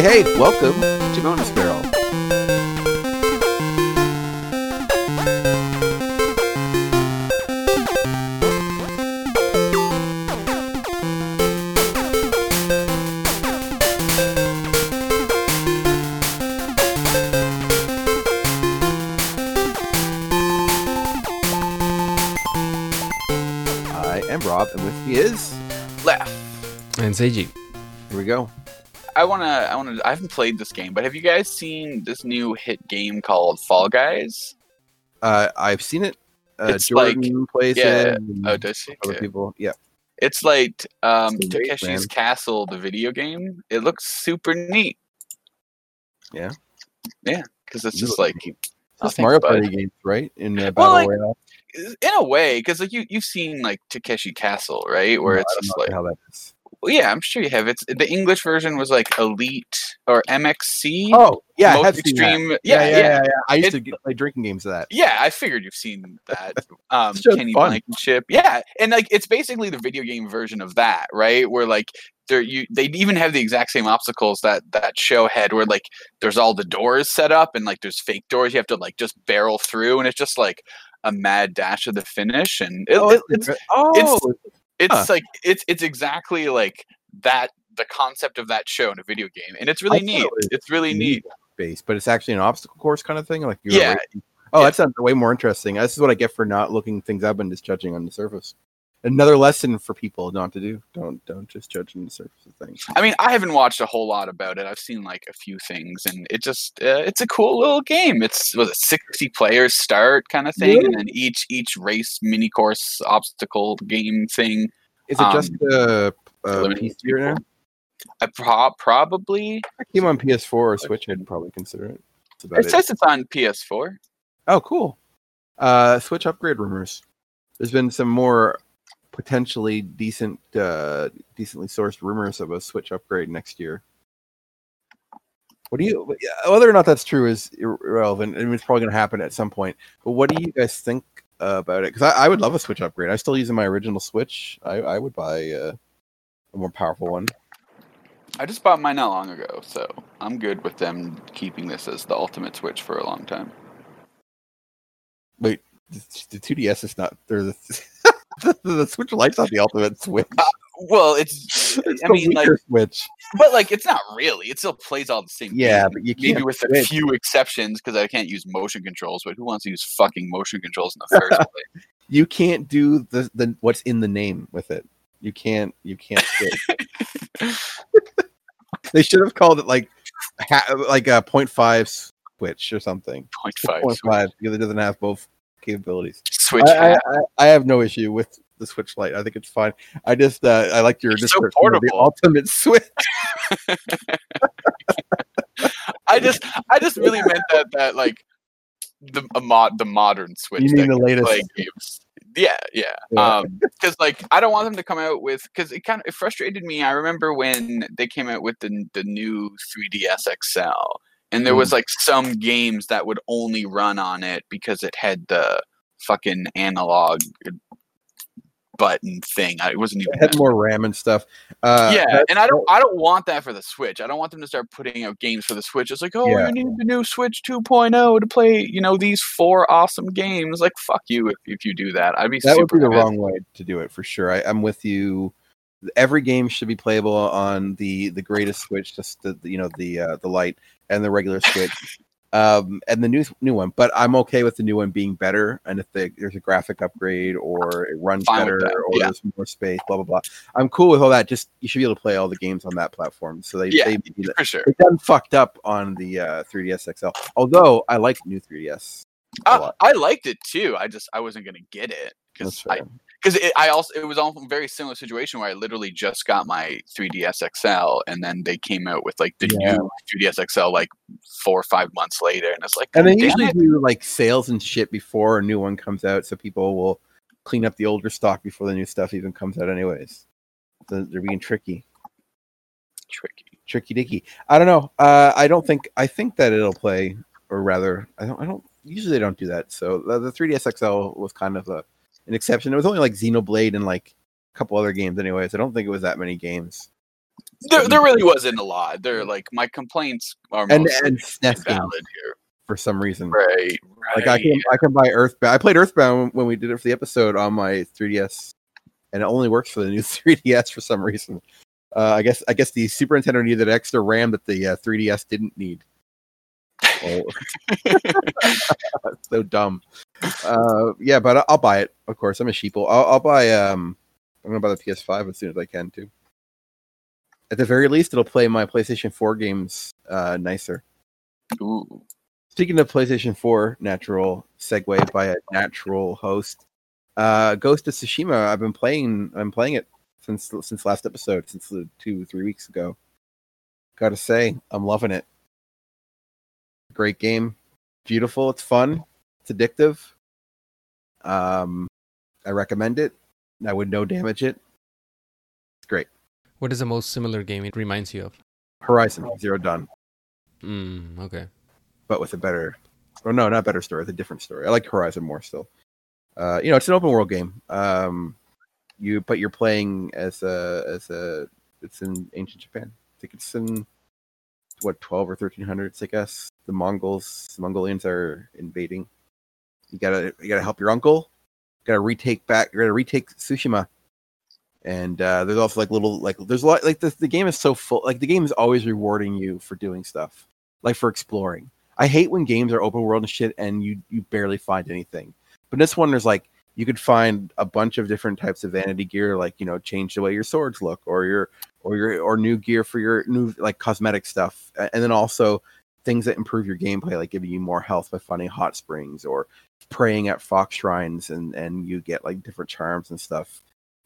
Hey, hey, welcome to Bonus Barrel. I am Rob, and with me is Left. And Seiji. here we go. I wanna, I wanna. I haven't played this game, but have you guys seen this new hit game called Fall Guys? Uh, I've seen it. Uh, It's like- Jordan plays yeah. it. Oh, does she? other Okay. people. Yeah. It's like um, It's Takeshi's. Castle, the video game. It looks super neat. Yeah? Yeah, because it's just like It's Mario. Party games, right? In uh, Well, Battle like, Royale. in a way, because like you you've seen like Takeshi Castle, right? Where No, it's just like how that is. Well, yeah, I'm sure you have. It's the English version was like Elite or MXC. Oh, yeah, I Most have seen that. extreme. Yeah, yeah, yeah, yeah. I used It- to play drinking games of that. Yeah, I figured you've seen that. Um, Kenny fun. Blankenship. Yeah, and like it's basically the video game version of that, right? Where like there you they even have the exact same obstacles that that show had, where like there's all the doors set up and like there's fake doors you have to like just barrel through, and it's just like a mad dash to the finish, and it, Oh, it- it's, it's oh, it's huh. like it's it's exactly like that the concept of that show in a video game, and it's really thought neat. it It's really neat. base, but it's actually an obstacle course kind of thing. Like Yeah. racing. Oh, Yeah. that sounds way more interesting. This is what I get for not looking things up and just judging on the surface. Another lesson for people not to do. Don't don't just judge on the surface of things. I mean, I haven't watched a whole lot about it. I've seen like a few things, and it just uh, it's a cool little game. It's was it sixty players start kind of thing, and then each each race mini course obstacle game thing. Is it just Um, uh eliminate PC right now? I pro- probably it came on PS4 or Switch, I'd probably consider it. It it. says it's on PS4. Oh, cool. Uh, Switch upgrade rumors. There's been some more potentially decent, uh, decently sourced rumors of a Switch upgrade next year. What do you? Whether or not that's true is irrelevant. I mean, it's probably going to happen at some point. But what do you guys think uh, about it? Because I, I would love a Switch upgrade. I'm still using my original Switch. I, I would buy uh, a more powerful one. I just bought mine not long ago, so I'm good with them keeping this as the ultimate Switch for a long time. Wait, the, the 2DS is not. There's the, the, the Switch Lite's not the ultimate Switch. Well, it's It's I mean, like, Switch. but like it's not really. It still plays all the same. Yeah, games. but you maybe with a few exceptions because I can't use motion controls. But who wants to use fucking motion controls in the first place? you can't do the, the what's in the name with it. You can't. You can't. they should have called it like ha- like a 0.5 switch or something. Point five. 0.5 because it doesn't have both capabilities. Switch. I, I. I, I have no issue with the Switch Lite. I think it's fine. I just uh, I like your It's so description of the ultimate Switch. I just, I just really meant that that like the a mod, the modern Switch. You mean the latest? games. Yeah, yeah. Yeah. Um, because like I don't want them to come out with because it kind of it frustrated me. I remember when they came out with the the new 3DS XL, and there Mm. was like some games that would only run on it because it had the fucking analog button thing. I- It wasn't even. It had that- more RAM and stuff. Uh, yeah, and I don't I don't want that for the Switch. I don't want them to start putting out games for the Switch. It's like, oh, Yeah. you need the new Switch 2.0 to play, you know, these four awesome games. Like, fuck you if, if you do that. I'd be that would be the wrong way to do it for sure. I, I'm with you. Every game should be playable on the the greatest Switch, just the you know the uh, the light and the regular Switch, um, and the new new one. But I'm okay with the new one being better, and if the, there's a graphic upgrade or it runs Fine better or yeah. there's more space, blah blah blah. I'm cool with all that. Just you should be able to play all the games on that platform. So they Yeah. they For sure. they done fucked up on the uh, 3ds XL. Although I like new 3ds. a Uh. I liked it too. I just I wasn't gonna get it because I. because it, I also it was all a very similar situation where I literally just got my 3ds XL and then they came out with like the Yeah. new 3ds XL like four or five months later, and it's like, And they usually it." do like sales and shit before a new one comes out, so people will clean up the older stock before the new stuff even comes out, anyways. So they're being tricky, tricky. tricky dicky. I don't know. Uh, I don't think. I think that it'll play, or rather, I don't. I don't. Usually they don't do that. So the, the 3ds XL was kind of a, an exception. It was only like Xenoblade and like a couple other games, anyways. I don't think it was that many games. There, there really wasn't a lot. There, like my complaints are and and SNES valid here. for some reason. Right, right. Like I can I can buy Earthbound. I played Earthbound when we did it for the episode on my 3DS, and it only works for the new 3DS for some reason. Uh, I guess I guess the Super Nintendo needed extra RAM that the uh, 3DS didn't need. Oh. so dumb. Uh, yeah, but I'll buy it. Of course, I'm a sheeple. I'll, I'll buy. Um, I'm gonna buy the PS5 as soon as I can too. At the very least, it'll play my PlayStation 4 games uh, nicer. Ooh. Speaking of PlayStation 4, natural segue by a natural host. Uh, Ghost of Tsushima. I've been playing. I'm playing it since since last episode, since the two three weeks ago. Got to say, I'm loving it. Great game, beautiful. It's fun. It's addictive. Um, I recommend it. I would no damage it. It's great. What is the most similar game it reminds you of? Horizon Zero Dawn, Mm, okay. but with a better, or no, not better story. It's a different story. I like Horizon more still. Uh, you know, it's an open world game. Um, you but you're playing as a as a it's in ancient Japan. I think it's in what twelve or thirteen hundreds. I guess the Mongols, the Mongolians are invading. You gotta you gotta help your uncle. You gotta retake back. You gotta retake Tsushima. And uh, there's also like little like there's a lot like the, the game is so full like the game is always rewarding you for doing stuff like for exploring. I hate when games are open world and shit and you you barely find anything. But this one there's like you could find a bunch of different types of vanity gear, like you know, change the way your swords look, or your or your or new gear for your new like cosmetic stuff, and then also things that improve your gameplay, like giving you more health by finding hot springs or praying at fox shrines, and and you get like different charms and stuff.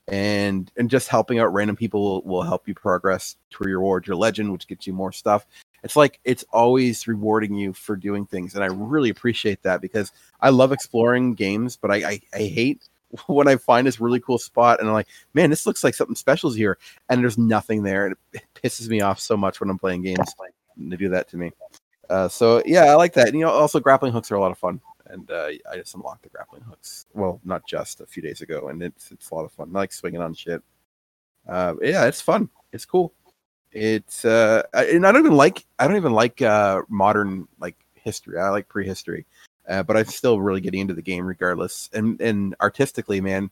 And and just helping out random people will, will help you progress to reward your legend, which gets you more stuff. It's like it's always rewarding you for doing things, and I really appreciate that because I love exploring games, but I, I, I hate when I find this really cool spot and I'm like, man, this looks like something special's here, and there's nothing there, and it pisses me off so much when I'm playing games. to do that to me. Uh, so yeah, I like that. And, you know, also grappling hooks are a lot of fun, and uh, I just unlocked the grappling hooks. Well, not just a few days ago, and it's it's a lot of fun. I like swinging on shit. Uh, yeah, it's fun. It's cool. It's uh, I- and I don't even like I don't even like uh modern like history. I like prehistory uh, but I'm still really getting into the game regardless. And and artistically, man,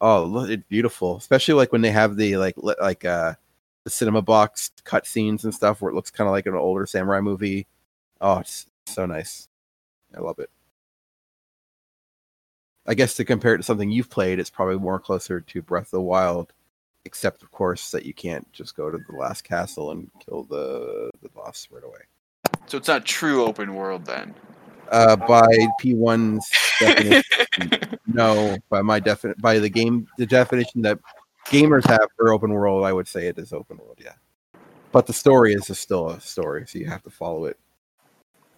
oh, it's beautiful. Especially like when they have the like li- like uh the cinema box cut scenes and stuff where it looks kind of like an older samurai movie. Oh, it's so nice. I love it. I guess to compare it to something you've played, it's probably more closer to Breath of the Wild, except of course that you can't just go to the last castle and kill the the boss right away. So it's not true open world then. Uh, by P1's definition, no. By my definite, by the game, the definition that gamers have for open world, I would say it is open world. Yeah, but the story is still a story, so you have to follow it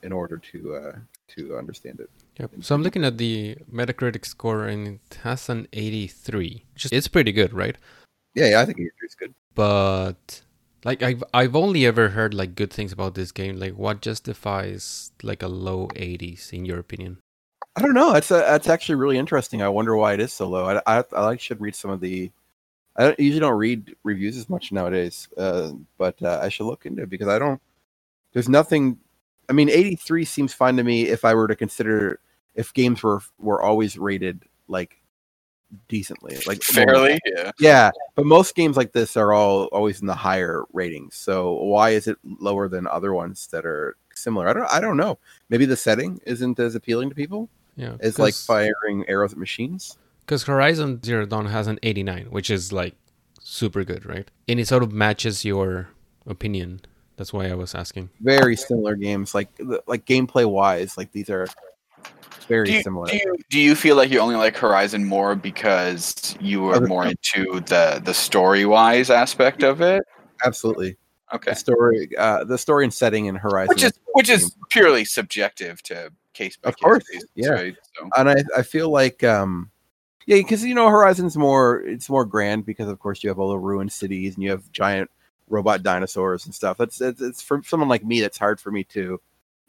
in order to uh, to understand it. Yep. So I'm looking at the Metacritic score and it has an 83. Just it's pretty good, right? Yeah, yeah, I think it's good. But like I've I've only ever heard like good things about this game. Like what justifies like a low 80s in your opinion? I don't know. That's a, that's actually really interesting. I wonder why it is so low. I I, I like should read some of the. I don't, usually don't read reviews as much nowadays, uh, but uh, I should look into it because I don't. There's nothing. I mean, 83 seems fine to me if I were to consider if games were were always rated like decently, like Fairly, yeah. Yeah, but most games like this are all always in the higher ratings. So why is it lower than other ones that are similar? I don't. I don't know. Maybe the setting isn't as appealing to people. Yeah. It's like firing arrows at machines. Because Horizon Zero Dawn has an 89, which is like super good, right? And it sort of matches your opinion. That's why I was asking. Very similar games, like like gameplay wise, like these are very Do you, similar. do, you, do you feel like you only like Horizon more because you were more into the the story wise aspect of it? Absolutely, Okay, the story, uh, the story and setting in Horizon, which is which is purely subjective to case by Of case course, basis, yeah. right? So, and I, I feel like um yeah because you know horizon's more it's more grand because of course you have all the ruined cities and you have giant robot dinosaurs and stuff. That's it's, it's for someone like me that's hard for me to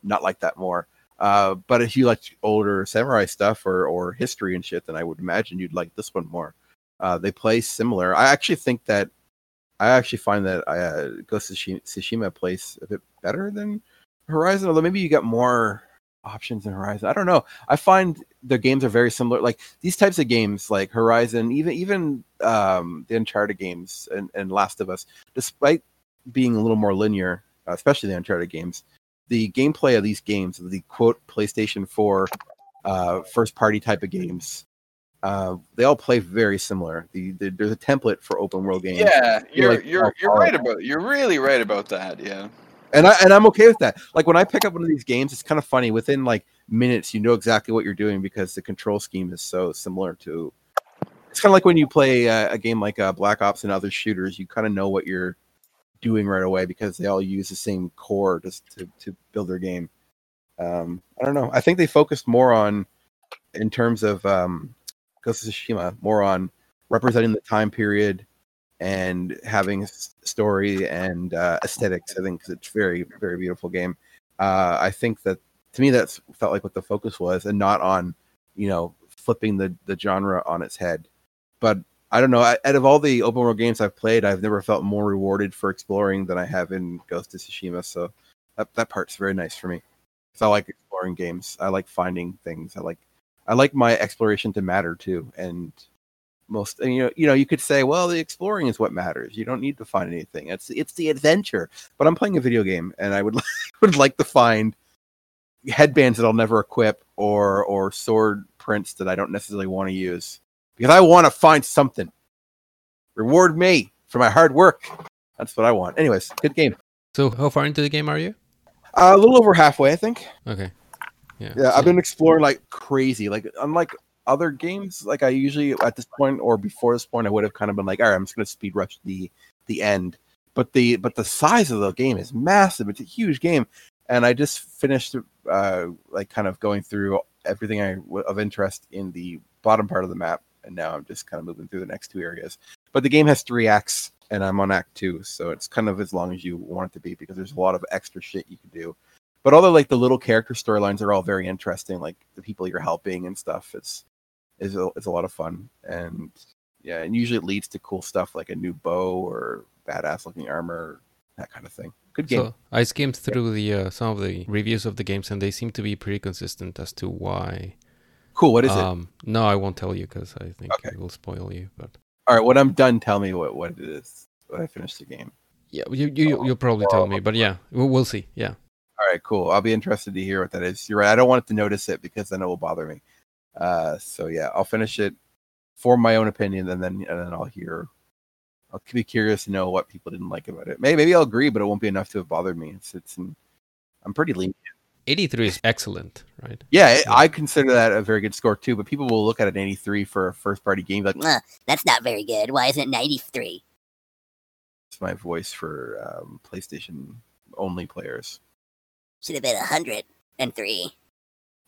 not like that more. Uh but if you like older samurai stuff or or history and shit then i would imagine you'd like this one more. Uh they play similar. I actually think that I actually find that uh, Ghost of Tsushi- Tsushima plays a bit better than Horizon, although maybe you get more options in Horizon. I don't know. I find the games are very similar. Like these types of games, like Horizon, even even um, the Uncharted games and, and Last of Us, despite being a little more linear, uh, especially the Uncharted games, the gameplay of these games, the quote PlayStation Four uh, first party type of games, uh, they all play very similar. The, the there's a template for open world games. Yeah, you're like, you're oh, you're oh. right about you're really right about that. Yeah. And I and I'm okay with that. Like when I pick up one of these games, it's kind of funny. Within like minutes, you know exactly what you're doing because the control scheme is so similar to. It's kind of like when you play uh, a game like uh, Black Ops and other shooters. You kind of know what you're doing right away because they all use the same core just to to build their game. Um, I don't know. I think they focused more on, in terms of um, Ghost of Tsushima, more on representing the time period and having story and uh, aesthetics. I think it's very, very beautiful game. Uh, I think that to me that's felt like what the focus was, and not on you know flipping the the genre on its head. But I don't know. I, out of all the open world games I've played, I've never felt more rewarded for exploring than I have in Ghost of Tsushima. So that that part's very nice for me. 'Cause I like exploring games. I like finding things. I like I like my exploration to matter too. And most and, you know you know you could say well the exploring is what matters. You don't need to find anything. It's it's the adventure. But i'm playing a video game and i would would like to find headbands that i'll never equip or or sword prints that i don't necessarily want to use. Because i want to find something. Reward me for my hard work. That's what i want. Anyways good game. So how far into the game are you? uh, a little over halfway i think. Okay. Yeah. Yeah, so- I've been exploring like crazy. Like unlike other games, like I usually at this point or before this point, I would have kind of been like, all right, I'm just gonna speed rush the the end. But the but the size of the game is massive. It's a huge game, and I just finished uh like kind of going through everything I of interest in the bottom part of the map, and now I'm just kind of moving through the next two areas. But the game has three acts, and I'm on Act Two, so it's kind of as long as you want it to be because there's a lot of extra shit you can do but the like the little character storylines are all very interesting like the people you're helping and stuff it's is a, it's a lot of fun and yeah and usually it leads to cool stuff like a new bow or badass looking armor that kind of thing good game So I skimmed through the uh, some of the reviews of the games, and they seem to be pretty consistent as to why. cool what is it um, No, I won't tell you because I think Okay. it will spoil you. But all right when i'm done tell me what what it is when i finish the game yeah, you you you'll probably tell me. But yeah, we'll, we'll see. Yeah. all right cool i'll be interested to hear what that is you're right i don't want it to notice it because then it will bother me uh so yeah i'll finish it form my own opinion and then and then i'll hear i'll be curious to know what people didn't like about it maybe, maybe i'll agree but it won't be enough to have bothered me it's it's i'm pretty lenient 83 is excellent, right? yeah, it- Yeah. i consider that a very good score too but people will look at an 83 for a first party game like Uh, that's not very good. Why isn't it 93? it's my voice for um, playstation only players Should have been 103.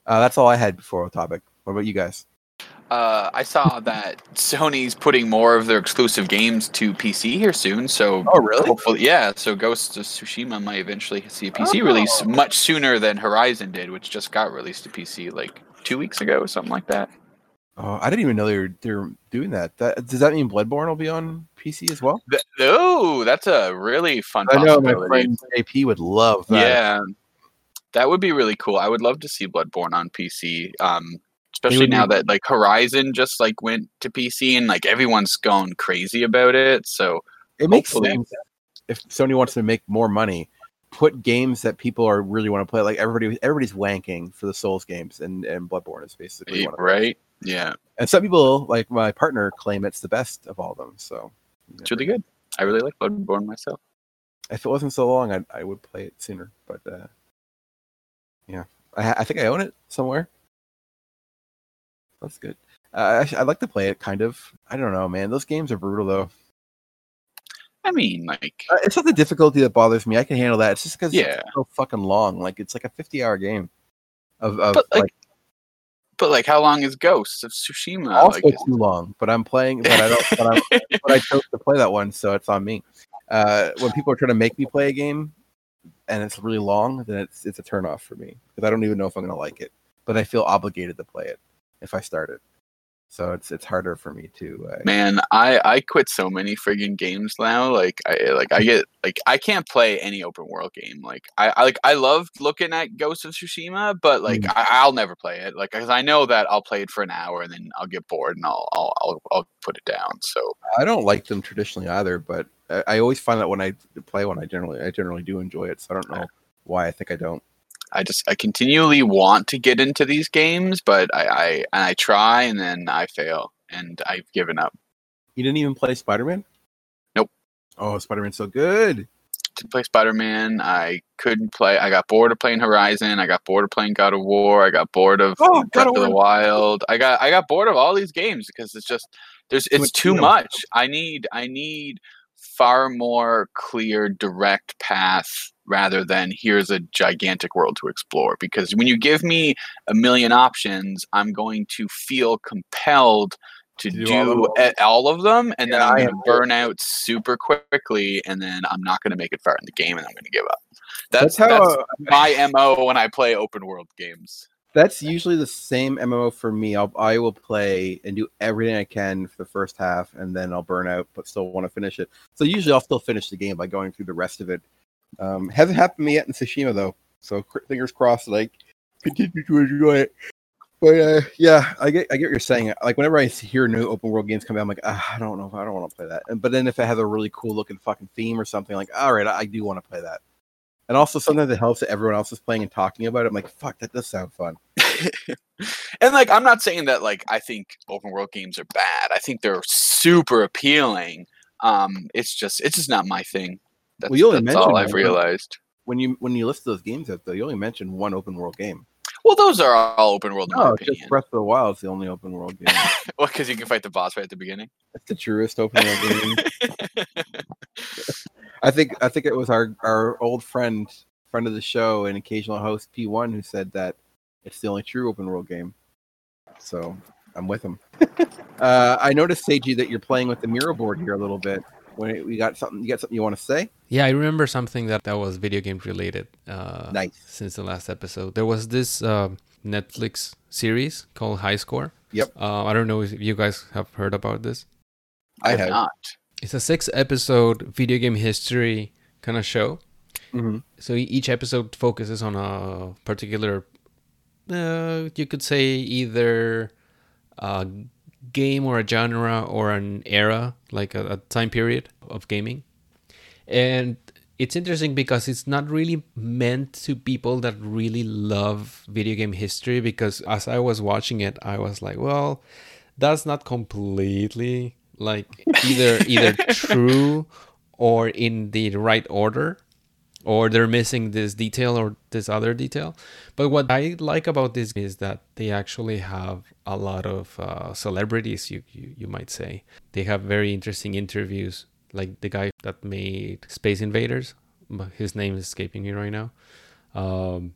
uh, that's all i had before the topic what about you guys Uh, I saw that Sony's putting more of their exclusive games to PC here soon. So Oh, really? Hopefully, yeah. So Ghost of Tsushima might eventually see a PC Oh. release much sooner than Horizon did, which just got released to PC like two weeks ago or something like that. oh i didn't even know they were, they were doing that. that does that mean bloodborne will be on pc as well Th- oh, that's a really fun. I know my friend JP would love that. Yeah, that would be really cool. I would love to see Bloodborne on PC. Um, especially now be- that like Horizon just like went to PC and like everyone's gone crazy about it. So it makes sense if Sony wants to make more money. Put games that people are really want to play. Like everybody, everybody's wanking for the Souls games, and and Bloodborne is basically one of them. right, yeah, And some people, like my partner, claim it's the best of all of them. So it's really good. I really like Bloodborne myself. If it wasn't so long, I I would play it sooner. But uh, yeah, I, I think I own it somewhere. That's good. Uh, I, I'd like to play it. Kind of. I don't know, man. Those games are brutal though. I mean, like, Uh, it's not the difficulty that bothers me. I can handle that. It's just because Yeah. it's so fucking long. Like it's like a fifty-hour game. Of, of But, like, like, but like, how long is Ghost of Tsushima? also like, too long. But I'm playing. But I don't. but, I, but I chose to play that one, so it's on me. Uh, when people are trying to make me play a game, and it's really long, then it's it's a turn off for me because I don't even know if I'm gonna like it. But I feel obligated to play it if I start it. so it's it's harder for me to. Uh, Man, I I quit so many friggin' games now. Like I like I get like I can't play any open world game. Like I, I like I love looking at Ghost of Tsushima, but like Mm. I, I'll never play it. Like because I know that I'll play it for an hour and then I'll get bored and I'll I'll I'll, I'll put it down. So I don't like them traditionally either, but I, I always find that when I play one, I generally I generally do enjoy it. So I don't know why I think I don't. I just I continually want to get into these games, but I I and I try and then I fail and I've given up. You didn't even play Spider Man. Nope. Oh, Spider Man's so good. to play Spider Man. I couldn't play. I got bored of playing Horizon. I got bored of playing God of War. I got bored of Oh, God Breath of of the Wild. I got I got bored of all these games because it's just there's it's too much. I need I need far more clear direct path rather than here's a gigantic world to explore. Because when you give me a million options i'm going to feel compelled to do do, all of them. all of them and then i'm going to burn out super quickly and then i'm not going to make it far in the game and i'm going to give up. That's, That's how that's uh, my mo when i play open world games that's usually the same MO for me. I'll I will play and do everything I can for the first half, and then I'll burn out, but still want to finish it. So usually I'll still finish the game by going through the rest of it. Um, hasn't happened to me yet in Tsushima though, so fingers crossed. Like continue to enjoy it. But uh, yeah, I get I get what you're saying. Like whenever I hear new open world games come out, I'm like, ah, I don't know if I don't want to play that. And, but then if it has a really cool looking fucking theme or something, like, all right, I, I do want to play that. And also sometimes it helps that everyone else is playing and talking about it. I'm like, fuck, that does sound fun. and like i'm not saying that like i think open world games are bad i think they're super appealing um it's just it's just not my thing that's, Well, you only that's all i've one. realized When you when you list those games out though, you only mentioned one open world game. well those are all open world No, just Breath of the Wild is the only open world game. well because you can fight the boss right at the beginning That's the truest open world game. I think I think it was our our old friend friend of the show and occasional host P1 who said that it's the only true open world game. So I'm with him. uh, I noticed Seiji that you're playing with the mirror board here a little bit. When we got something, you got something you want to say? Yeah, I remember something that that was video game related. Uh, Nice. Since the last episode, there was this um Netflix series called High Score. Yep. Uh, I don't know if you guys have heard about this. I have have. not It's a six episode video game history kind of show. hmm So each episode focuses on a particular, uh, you could say either a game or a genre or an era, like a, a time period of gaming. And it's interesting because it's not really meant to people that really love video game history. Because as I was watching it, I was like, well, that's not completely like either either true or in the right order or they're missing this detail or this other detail. But what I like about this is that they actually have a lot of uh, celebrities, you, you you might say. They have very interesting interviews, like the guy that made Space Invaders. His name is escaping me right now. Um,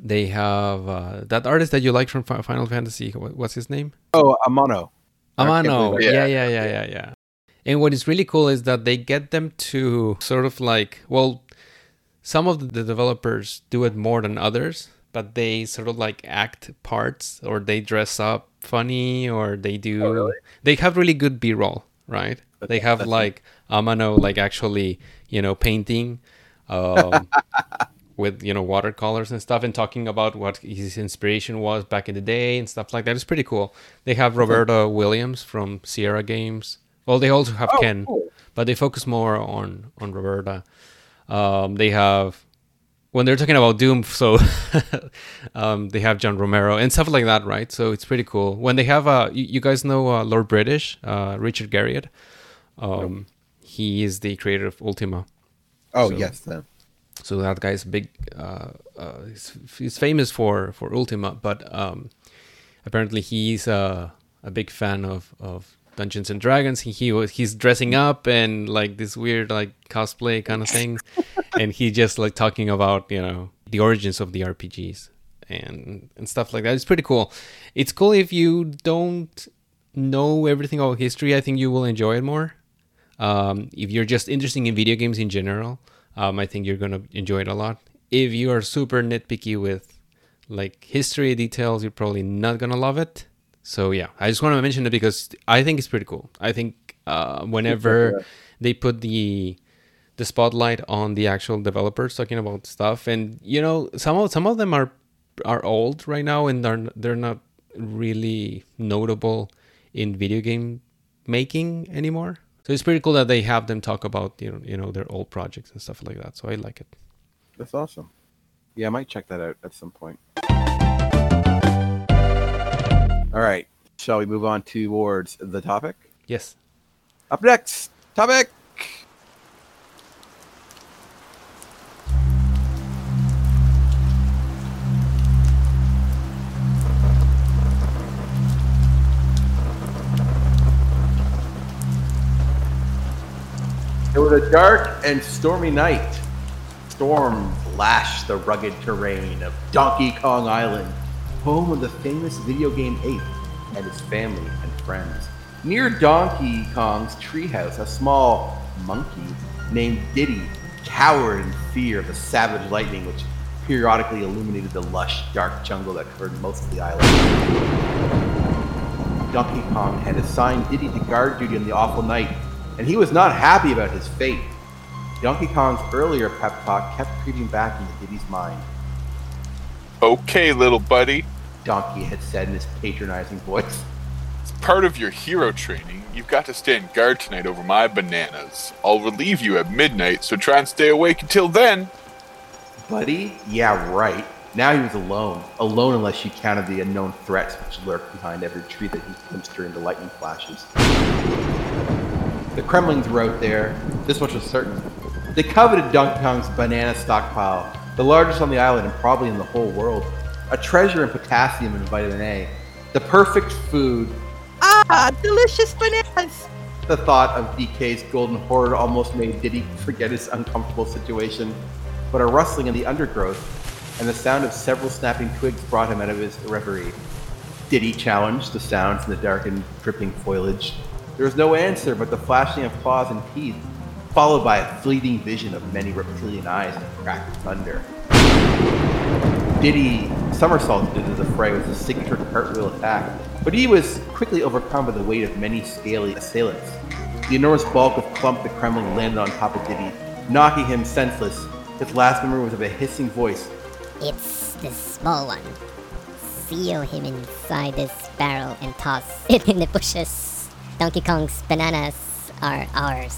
they have uh, that artist that you like from Fi- Final Fantasy. what- What's his name? Oh, Amano. Amano. Yeah, Yeah. yeah, yeah, yeah, yeah. And what is really cool is that they get them to sort of like, well, some of the developers do it more than others, but they sort of like act parts or they dress up funny or they do. Oh, really? They have really good B roll, right? They have like Amano, like actually, you know, painting. Um, with you know watercolors and stuff and talking about what his inspiration was back in the day and stuff like that. It's pretty cool. They have roberta williams from sierra games. Well they also have Oh, ken cool. but they focus more on on roberta. Um, they have when they're talking about doom so um, they have john romero and stuff like that right? So it's pretty cool. When they have uh, you, you guys know uh, lord british uh, richard garriott? Um, he is the creator of ultima. Oh So- yes, then. So that guy's big. Uh, uh, he's, he's famous for for Ultima, but um, apparently he's uh, a big fan of of Dungeons and Dragons. He he was he's dressing up and like this weird like cosplay kind of thing, and he just like talking about you know the origins of the RPGs and and stuff like that. It's pretty cool. It's cool if you don't know everything about history. I think you will enjoy it more. Um, if you're just interested in video games in general, um, I think you're gonna enjoy it a lot. If you are super nitpicky with like history details, you're probably not gonna love it. So yeah, I just want to mention it because I think it's pretty cool. I think uh, whenever they put the the spotlight on the actual developers talking about stuff, and you know some of some of them are are old right now and they're they're not really notable in video game making anymore. So it's pretty cool that they have them talk about you know you know their old projects and stuff like that. So I like it. That's awesome. Yeah, I might check that out at some point. All right. Shall we move on towards the topic? Yes. Up next, topic. It was a dark and stormy night. Storms lashed the rugged terrain of Donkey Kong Island, home of the famous video game ape and his family and friends. Near Donkey Kong's treehouse, a small monkey named Diddy cowered in fear of the savage lightning which periodically illuminated the lush, dark jungle that covered most of the island. Donkey Kong had assigned Diddy to guard duty on the awful night, and he was not happy about his fate. Donkey Kong's earlier pep talk kept creeping back into Diddy's mind. Okay, little buddy. Donkey had said in his patronizing voice. It's part of your hero training, you've got to stand guard tonight over my bananas. I'll relieve you at midnight, so try and stay awake until then. Buddy? Yeah, right. Now he was alone. Alone unless you counted the unknown threats which lurked behind every tree that he glimpsed during the lightning flashes. The Kremlings wrote there, this much was certain. They coveted Kong's banana stockpile, the largest on the island and probably in the whole world. A treasure in potassium and vitamin A. The perfect food. Ah, delicious bananas! The thought of DK's golden hoard almost made Diddy forget his uncomfortable situation, but a rustling in the undergrowth and the sound of several snapping twigs brought him out of his reverie. Diddy challenged the sounds in the darkened, dripping foliage. There was no answer but the flashing of claws and teeth, followed by a fleeting vision of many reptilian eyes and cracked thunder. Diddy somersaulted into the fray with his signature cartwheel attack, but he was quickly overcome by the weight of many scaly assailants. The enormous bulk of Clump the Kremling landed on top of Diddy, knocking him senseless. His last memory was of a hissing voice. It's the small one. Seal him inside this barrel and toss it in the bushes. Donkey Kong's bananas are ours.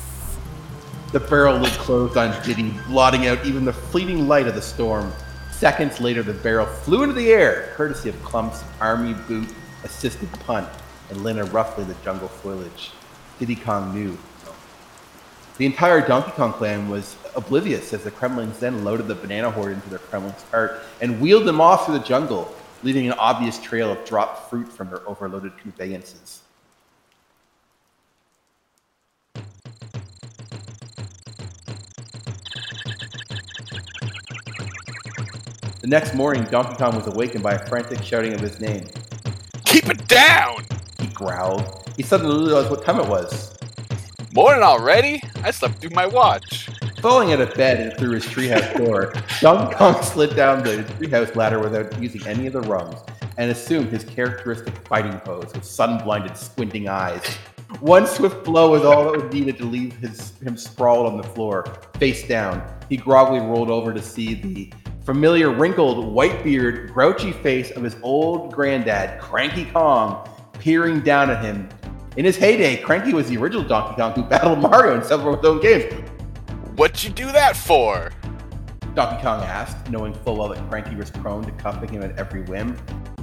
The barrel lid closed on Diddy, blotting out even the fleeting light of the storm. Seconds later, the barrel flew into the air, courtesy of Clump's army boot assisted punt, and landed roughly the jungle foliage. Diddy Kong knew. The entire Donkey Kong clan was oblivious as the Kremlings then loaded the banana hoard into their Kremling's cart and wheeled them off through the jungle, leaving an obvious trail of dropped fruit from their overloaded conveyances. The next morning, Donkey Kong was awakened by a frantic shouting of his name. Keep it down! He growled. He suddenly realized what time it was. Morning already? I slept through my watch. Falling out of bed and through his treehouse door, Donkey Kong slid down the treehouse ladder without using any of the rungs and assumed his characteristic fighting pose with sun-blinded, squinting eyes. One swift blow was all that was needed to leave his, him sprawled on the floor, face down. He groggily rolled over to see the familiar wrinkled, white-beard, grouchy face of his old granddad, Cranky Kong, peering down at him. In his heyday, Cranky was the original Donkey Kong who battled Mario in several of his own games. What'd you do that for? Donkey Kong asked, knowing full well that Cranky was prone to cuffing him at every whim.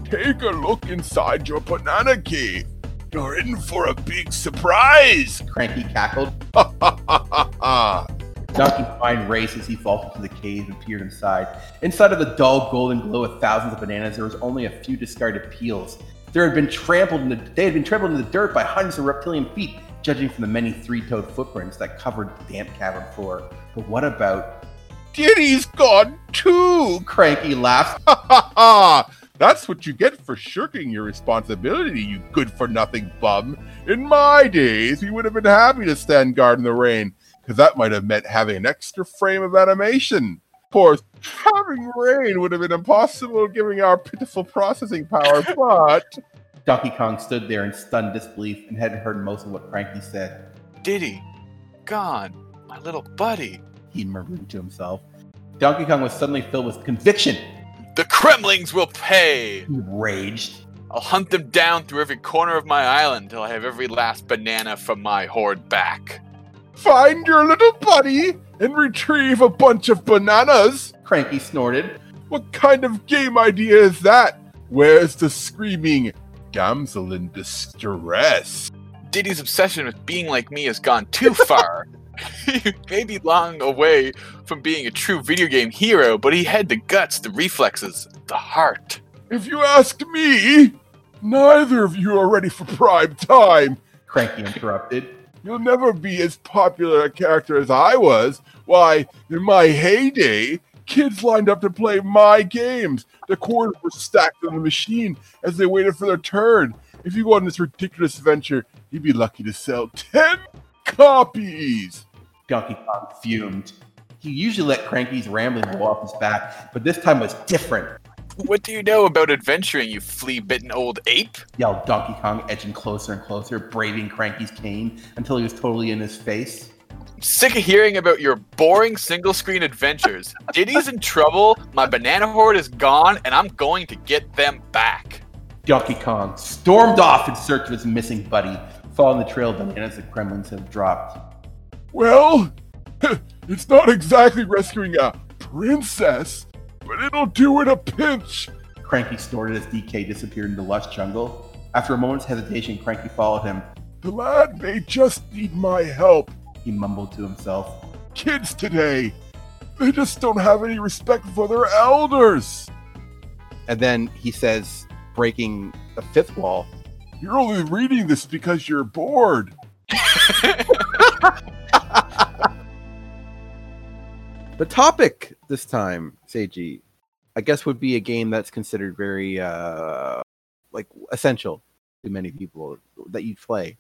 Take a look inside your banana cave. You're in for a big surprise. Cranky cackled. Ha ha ha ha ha. Donkey's mind raced as he vaulted to the cave and peered inside. Inside of the dull golden glow of thousands of bananas, there was only a few discarded peels. There had been trampled in the, they had been trampled in the dirt by hundreds of reptilian feet, judging from the many three-toed footprints that covered the damp cavern floor. But what about Diddy's gone too. Cranky laughed. Ha ha ha. That's what you get for shirking your responsibility, you good for nothing bum. In my days, we would have been happy to stand guard in the rain, because that might have meant having an extra frame of animation. Of course, having rain would have been impossible given our pitiful processing power, but Donkey Kong stood there in stunned disbelief and hadn't heard most of what Cranky said. Diddy, gone, my little buddy. He murmured to himself. Donkey Kong was suddenly filled with conviction. The Kremlings will pay. He raged. I'll hunt them down through every corner of my island till I have every last banana from my hoard back. Find your little buddy and retrieve a bunch of bananas. Cranky snorted. What kind of game idea is that? Where's the screaming damsel in distress? Diddy's obsession with being like me has gone too far. he may be long away from being a true video game hero, but he had the guts, the reflexes, the heart. If you ask me, neither of you are ready for prime time. Cranky interrupted. You'll never be as popular a character as I was. Why, in my heyday, kids lined up to play my games. The quarters were stacked on the machine as they waited for their turn. If you go on this ridiculous venture, you'd be lucky to sell 10 copies. Donkey Kong fumed. He usually let Cranky's rambling go off his back, but this time was different. What do you know about adventuring, you flea bitten old ape? Yelled Donkey Kong, edging closer and closer, braving Cranky's cane until he was totally in his face. I'm sick of hearing about your boring single screen adventures. Diddy's in trouble, my banana hoard is gone, and I'm going to get them back. Donkey Kong stormed off in search of his missing buddy, following the trail of bananas the Kremlings have dropped. Well, it's not exactly rescuing a princess, but it'll do in a pinch. Cranky snorted as DK disappeared into lush jungle. After a moment's hesitation, Cranky followed him. The lad may just need my help. He mumbled to himself. Kids today, they just don't have any respect for their elders. And then he says, breaking the fifth wall, You're only reading this because you're bored. The topic this time, Seiji, I guess would be a game that's considered very uh like essential to many people that you play.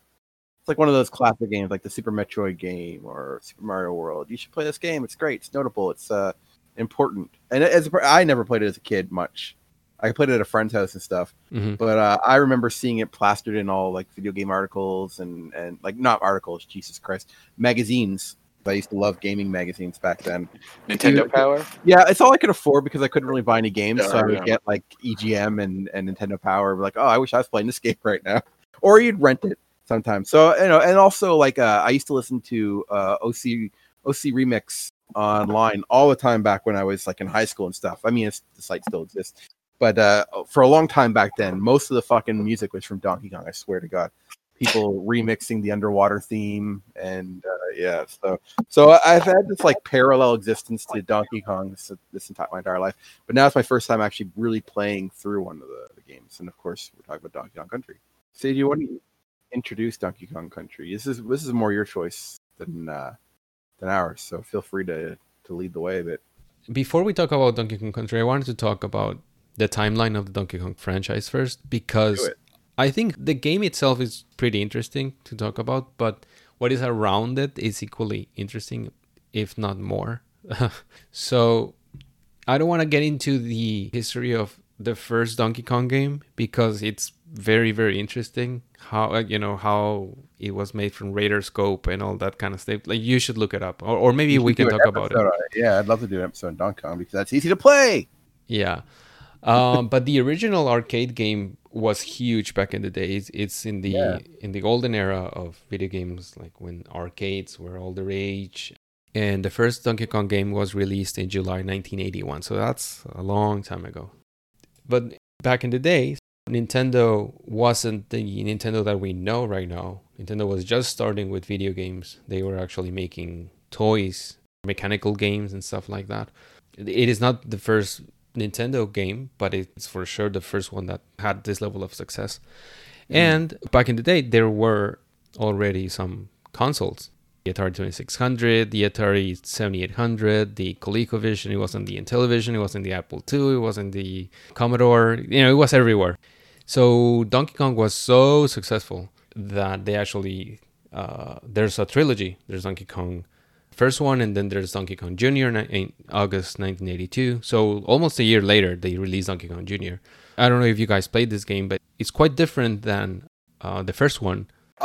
It's like one of those classic games like the Super Metroid game or Super Mario World. You should play this game. It's great. It's notable. It's uh important. And as a, I never played it as a kid much. I played it at a friend's house and stuff. Mhm. But uh, I remember seeing it plastered in all like video game articles and and like not articles, Jesus Christ, magazines. I used to love gaming magazines back then. Nintendo. Power? Yeah, it's all I could afford because I couldn't really buy any games, so I would yeah. get like EGM and, and Nintendo Power. Like, oh, I wish I was playing this game right now. Or you'd rent it sometimes. So you know, and also like uh, I used to listen to uh, OC OC Remix online all the time back when I was like in high school and stuff. I mean, it's, the site still exists, but uh, for a long time back then, most of the fucking music was from Donkey Kong. I swear to God. People remixing the underwater theme, and uh, yeah, so so I've had this like parallel existence to Donkey Kong this, this entire my entire life, but now it's my first time actually really playing through one of the, the games, and of course we're talking about Donkey Kong Country. Seiji, do you want to introduce Donkey Kong Country? This is this is more your choice than uh, than ours, so feel free to to lead the way a bit. Before we talk about Donkey Kong Country, I wanted to talk about the timeline of the Donkey Kong franchise first because. I think the game itself is pretty interesting to talk about, but what is around it is equally interesting, if not more. so I don't want to get into the history of the first Donkey Kong game because it's very very interesting how you know how it was made from radar scope and all that kind of stuff. Like you should look it up, or, or maybe we can an talk about it. episode Yeah, I'd love to do an episode on Donkey Kong because that's easy to play. Yeah. Um, but the original arcade game was huge back in the days. It's in the Yeah. in the golden era of video games, like when arcades were all the rage. And the first Donkey Kong game was released in July 1981, so that's a long time ago. But back in the day, Nintendo wasn't the Nintendo that we know right now. Nintendo was just starting with video games. They were actually making toys, mechanical games, and stuff like that. It is not the first Nintendo game, but it's for sure the first one that had this level of success. And back in the day, there were already some consoles. The Atari 2600, the Atari 7800, the ColecoVision. It wasn't the Intellivision, it wasn't the Apple II, it wasn't the Commodore. You know, it was everywhere. So Donkey Kong was so successful that they actually uh, there's a trilogy. There's Donkey Kong first one, and then there's Donkey Kong Jr. in August 1982. So almost a year later, they released Donkey Kong Jr. I don't know if you guys played this game, but it's quite different than uh, the first one.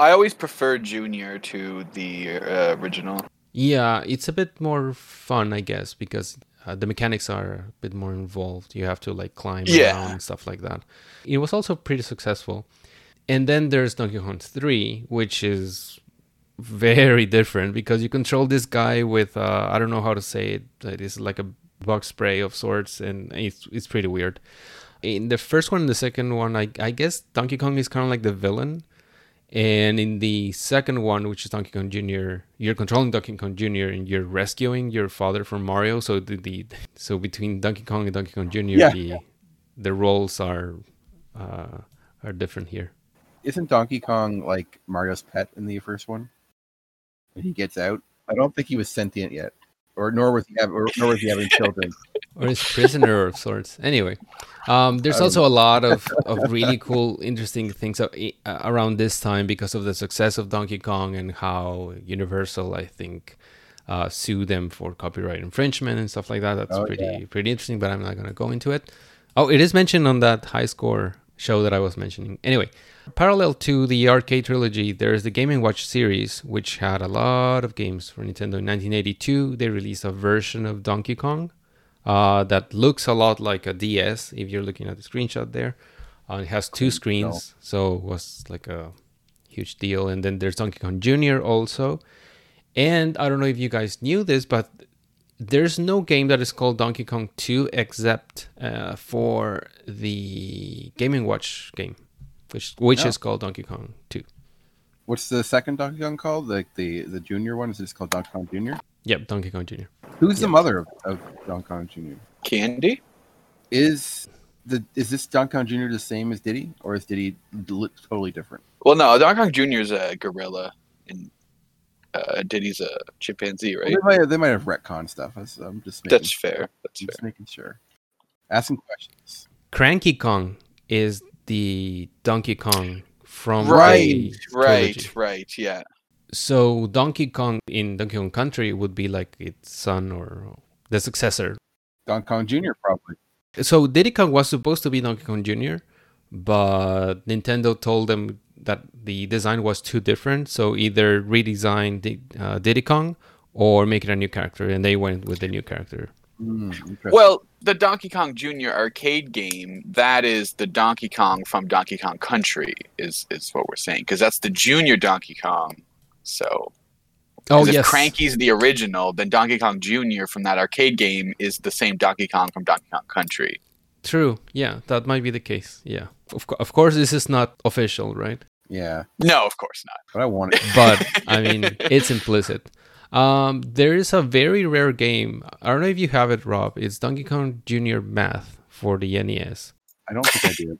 I always prefer Junior to the uh, original. Yeah, it's a bit more fun, I guess, because uh, the mechanics are a bit more involved. You have to like climb Yeah. around and stuff like that. It was also pretty successful. And then there's Donkey Kong 3, which is very different because you control this guy with uh, I don't know how to say it. It is like a bug spray of sorts, and it's it's pretty weird. In the first one and the second one, I I guess Donkey Kong is kind of like the villain. And in the second one, which is Donkey Kong Jr., you're controlling Donkey Kong Jr. and you're rescuing your father from Mario. So the, the so between Donkey Kong and Donkey Kong Jr., Yeah. the the roles are uh, are different here. Isn't Donkey Kong like Mario's pet in the first one? When he gets out, I don't think he was sentient yet, or nor was he have, or nor was he having children. or his prisoner of sorts. Anyway, um, there's also a lot of, of really cool, interesting things uh, around this time because of the success of Donkey Kong and how Universal, I think, uh, sued them for copyright infringement and stuff like that. That's Oh, pretty pretty interesting, but I'm not going to go into it. Oh, it is mentioned on that high score show that I was mentioning. Anyway, parallel to the arcade trilogy, there's the Game & Watch series, which had a lot of games for Nintendo. In 1982, they released a version of Donkey Kong uh, that looks a lot like a DS if you're looking at the screenshot there. Uh, it has two screens, so it was like a huge deal. And then there's Donkey Kong Jr. also. And I don't know if you guys knew this, but there's no game that is called Donkey Kong 2 except uh, for the Game & Watch game, which which No. is called Donkey Kong 2. What's the second Donkey Kong called? Like the the junior one? Is it just called Donkey Kong Junior? Yep, Donkey Kong Jr. Who's the mother of, of Donkey Kong Junior? Candy? Is the is this Donkey Kong Junior the same as Diddy, or is Diddy totally different? Well, no, Donkey Kong Jr. is a gorilla, and uh, Diddy's a chimpanzee, right? They might have, they might have retcon stuff. I'm just making, That's fair. That's I'm fair. just making sure. Asking questions. Cranky Kong is the Donkey Kong from Right, right, trilogy. right. Yeah. So Donkey Kong in Donkey Kong Country would be like its son or the successor. Donkey Kong Junior probably. So Diddy Kong was supposed to be Donkey Kong Jr., but Nintendo told them that the design was too different. So either redesign Di- uh, Diddy Kong or make it a new character, and they went with the new character. Interesting. Well, the Donkey Kong Jr. arcade game, that is the Donkey Kong from Donkey Kong Country, is is what we're saying, because that's the Junior Donkey Kong. So, Oh 'cause if yes, Cranky's the original, then Donkey Kong Jr. from that arcade game is the same Donkey Kong from Donkey Kong Country. True. Yeah, that might be the case. Yeah, of, co- of course this is not official, right? yeah, No, of course not. but I want it. but I mean, it's implicit. Um, there is a very rare game. I don't know if you have it, Rob. It's Donkey Kong Junior Math for the NES. I don't think I do.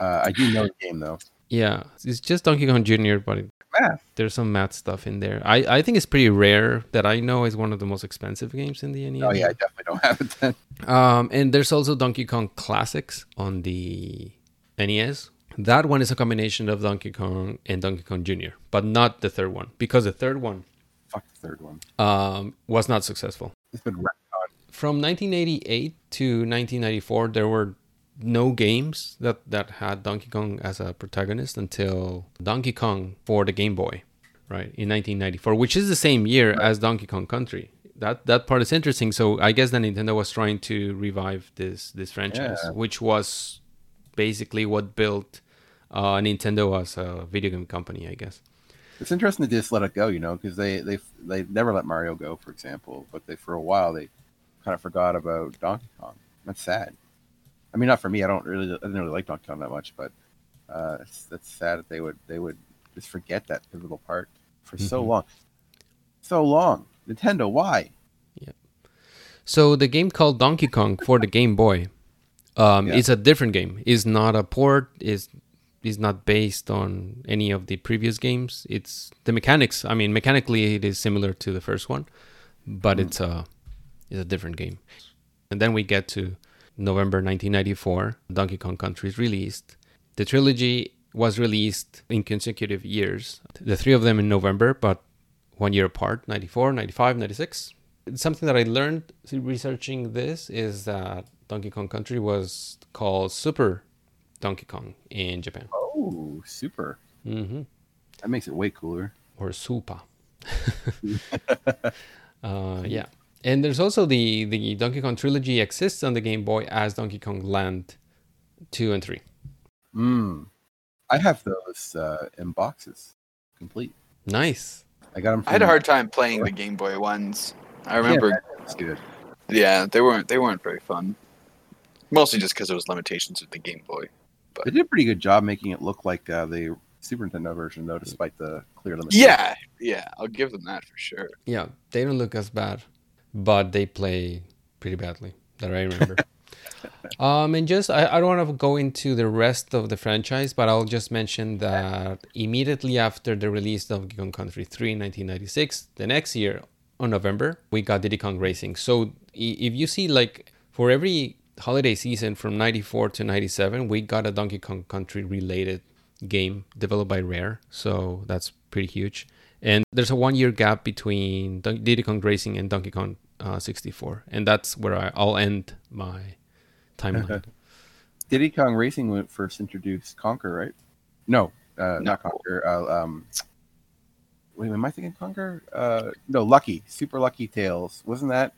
Uh, I do know the game though. Yeah, it's just Donkey Kong Junior, but it- Math. there's some math stuff in there. I, I think it's pretty rare. That I know is one of the most expensive games in the NES. Oh yeah, I definitely don't have it then. Um, and there's also Donkey Kong Classics on the NES. That one is a combination of Donkey Kong and Donkey Kong Jr., but not the third one because the third one Fuck the third one. um, was not successful. It's been retcon. From 1988 to 1994, there were no games that, that had Donkey Kong as a protagonist until Donkey Kong for the Game Boy, right, in 1994, which is the same year as Donkey Kong Country. That that part is interesting. So I guess that Nintendo was trying to revive this this franchise, Yeah. which was basically what built uh, Nintendo as a video game company, I guess. It's interesting to just let it go, you know, because they they they never let Mario go, for example. But they for a while they kind of forgot about Donkey Kong. That's sad. I mean, not for me. I don't really I didn't really like Donkey Kong that much, but uh, it's that's sad that they would they would just forget that pivotal part for so Mhm. long, so long. Nintendo, why? Yeah. So the game called Donkey Kong for the Game Boy, um, Yeah. it's a different game. It's not a port. is is not based on any of the previous games. It's the mechanics. I mean, mechanically, it is similar to the first one, but it's a it's a different game. And then we get to November 1994. Donkey Kong Country is released. The trilogy was released in consecutive years. The three of them in November, but one year apart 94 95 96 something that i learned researching this is that donkey kong country was called super donkey kong in japan Oh. Super. hmm That makes it way cooler. or Supa. uh, yeah, and there's also the the Donkey Kong trilogy exists on the Game Boy as Donkey Kong Land two and three. Mm. I have those uh, in boxes, complete. Nice. I got them. I had a hard time playing the Game Boy ones. I remember, It's good. yeah, they weren't they weren't very fun. Mostly just because there was limitations with the Game Boy. They did a pretty good job making it look like uh, the Super Nintendo version, though, despite the clear limitations. Yeah, yeah, I'll give them that for sure. Yeah, they don't look as bad, but they play pretty badly. That I remember. um, and just I, I don't want to go into the rest of the franchise, but I'll just mention that immediately after the release of Donkey Kong Country 3 in 1996, the next year on November, we got Diddy Kong Racing. So if you see like for every holiday season from 94 to 97, we got a Donkey Kong Country related game developed by Rare. So that's pretty huge. And there's a one year gap between Diddy Kong Racing and Donkey Kong uh, 64. And that's where I, I'll end my timeline. Diddy Kong Racing went first introduced Conker, right? No, uh, not Conker. Uh, um, wait, am I thinking Conker? Uh, no, Lucky, Super Lucky Tales. Wasn't that?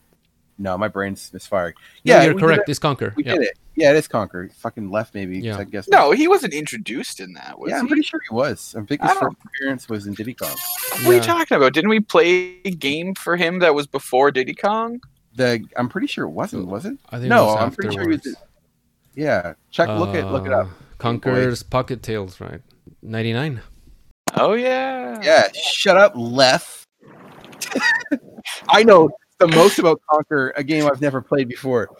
No, my brain's misfiring. yeah, Yeah, you're correct. It's Conker. We yeah. did it. Yeah, it is Conker. He fucking left, maybe. Yeah. I guess. No, he wasn't introduced in that, was yeah, I'm pretty sure he was. I think I his don't- first appearance was in Diddy Kong. What are you talking about? Didn't we play a game for him that was before Diddy Kong? The I'm pretty sure it wasn't. Was it? I think it No, was I'm pretty sure he was. afterwards. Yeah, check. Look it. Look it up. Uh, Conker's Pocket Tales, right? 99. Oh yeah. Yeah, shut up, Left. I know the most about Conker, a game I've never played before.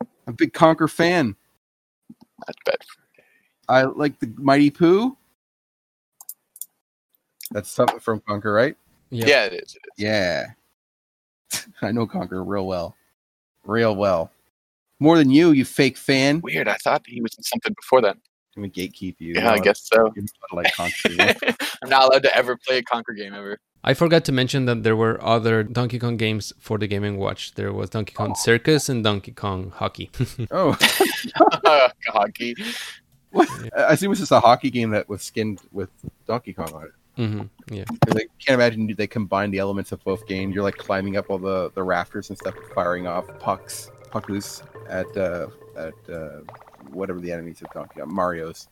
I'm a big Conker fan. That's bad. I like the Mighty Poo. That's something from Conker, right? Yeah. Yeah, it is. It is. Yeah. I know Conker real well. Real well. More than you, you fake fan. Weird. I thought he was in something before that. I'm gonna gatekeep you. Yeah, I guess so. Like Conker. I'm not allowed to ever play a Conker game ever. I forgot to mention that there were other Donkey Kong games for the Game & Watch. There was Donkey Kong Circus and Donkey Kong Hockey. oh, Hockey. I assume it's just a hockey game that was skinned with Donkey Kong on it. Mm-hmm. Yeah. 'Cause I can't imagine they combine the elements of both games. You're like climbing up all the, the rafters and stuff, firing off pucks, puckus at uh, at uh, whatever the enemies of Donkey Kong, Mario's.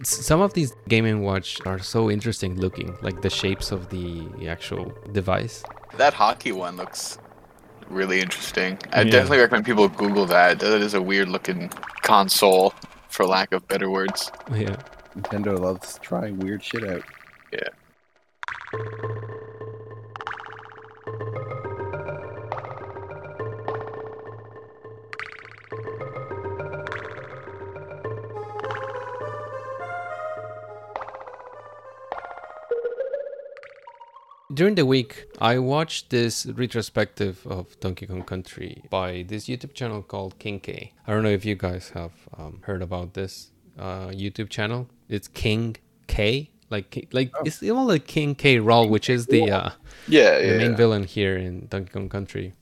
S- Some of these Game & Watch are so interesting looking, like the shapes of the actual device. That hockey one looks really interesting. I Yeah. definitely recommend people Google that. That is a weird looking console, for lack of better words. Yeah. Nintendo loves trying weird shit out. Yeah. During the week, I watched this retrospective of Donkey Kong Country by this YouTube channel called King K. I don't know if you guys have um, heard about this uh, YouTube channel. It's King K, like like Oh. it's all like King K. Rool, which is the uh, Yeah, the yeah. main villain here in Donkey Kong Country.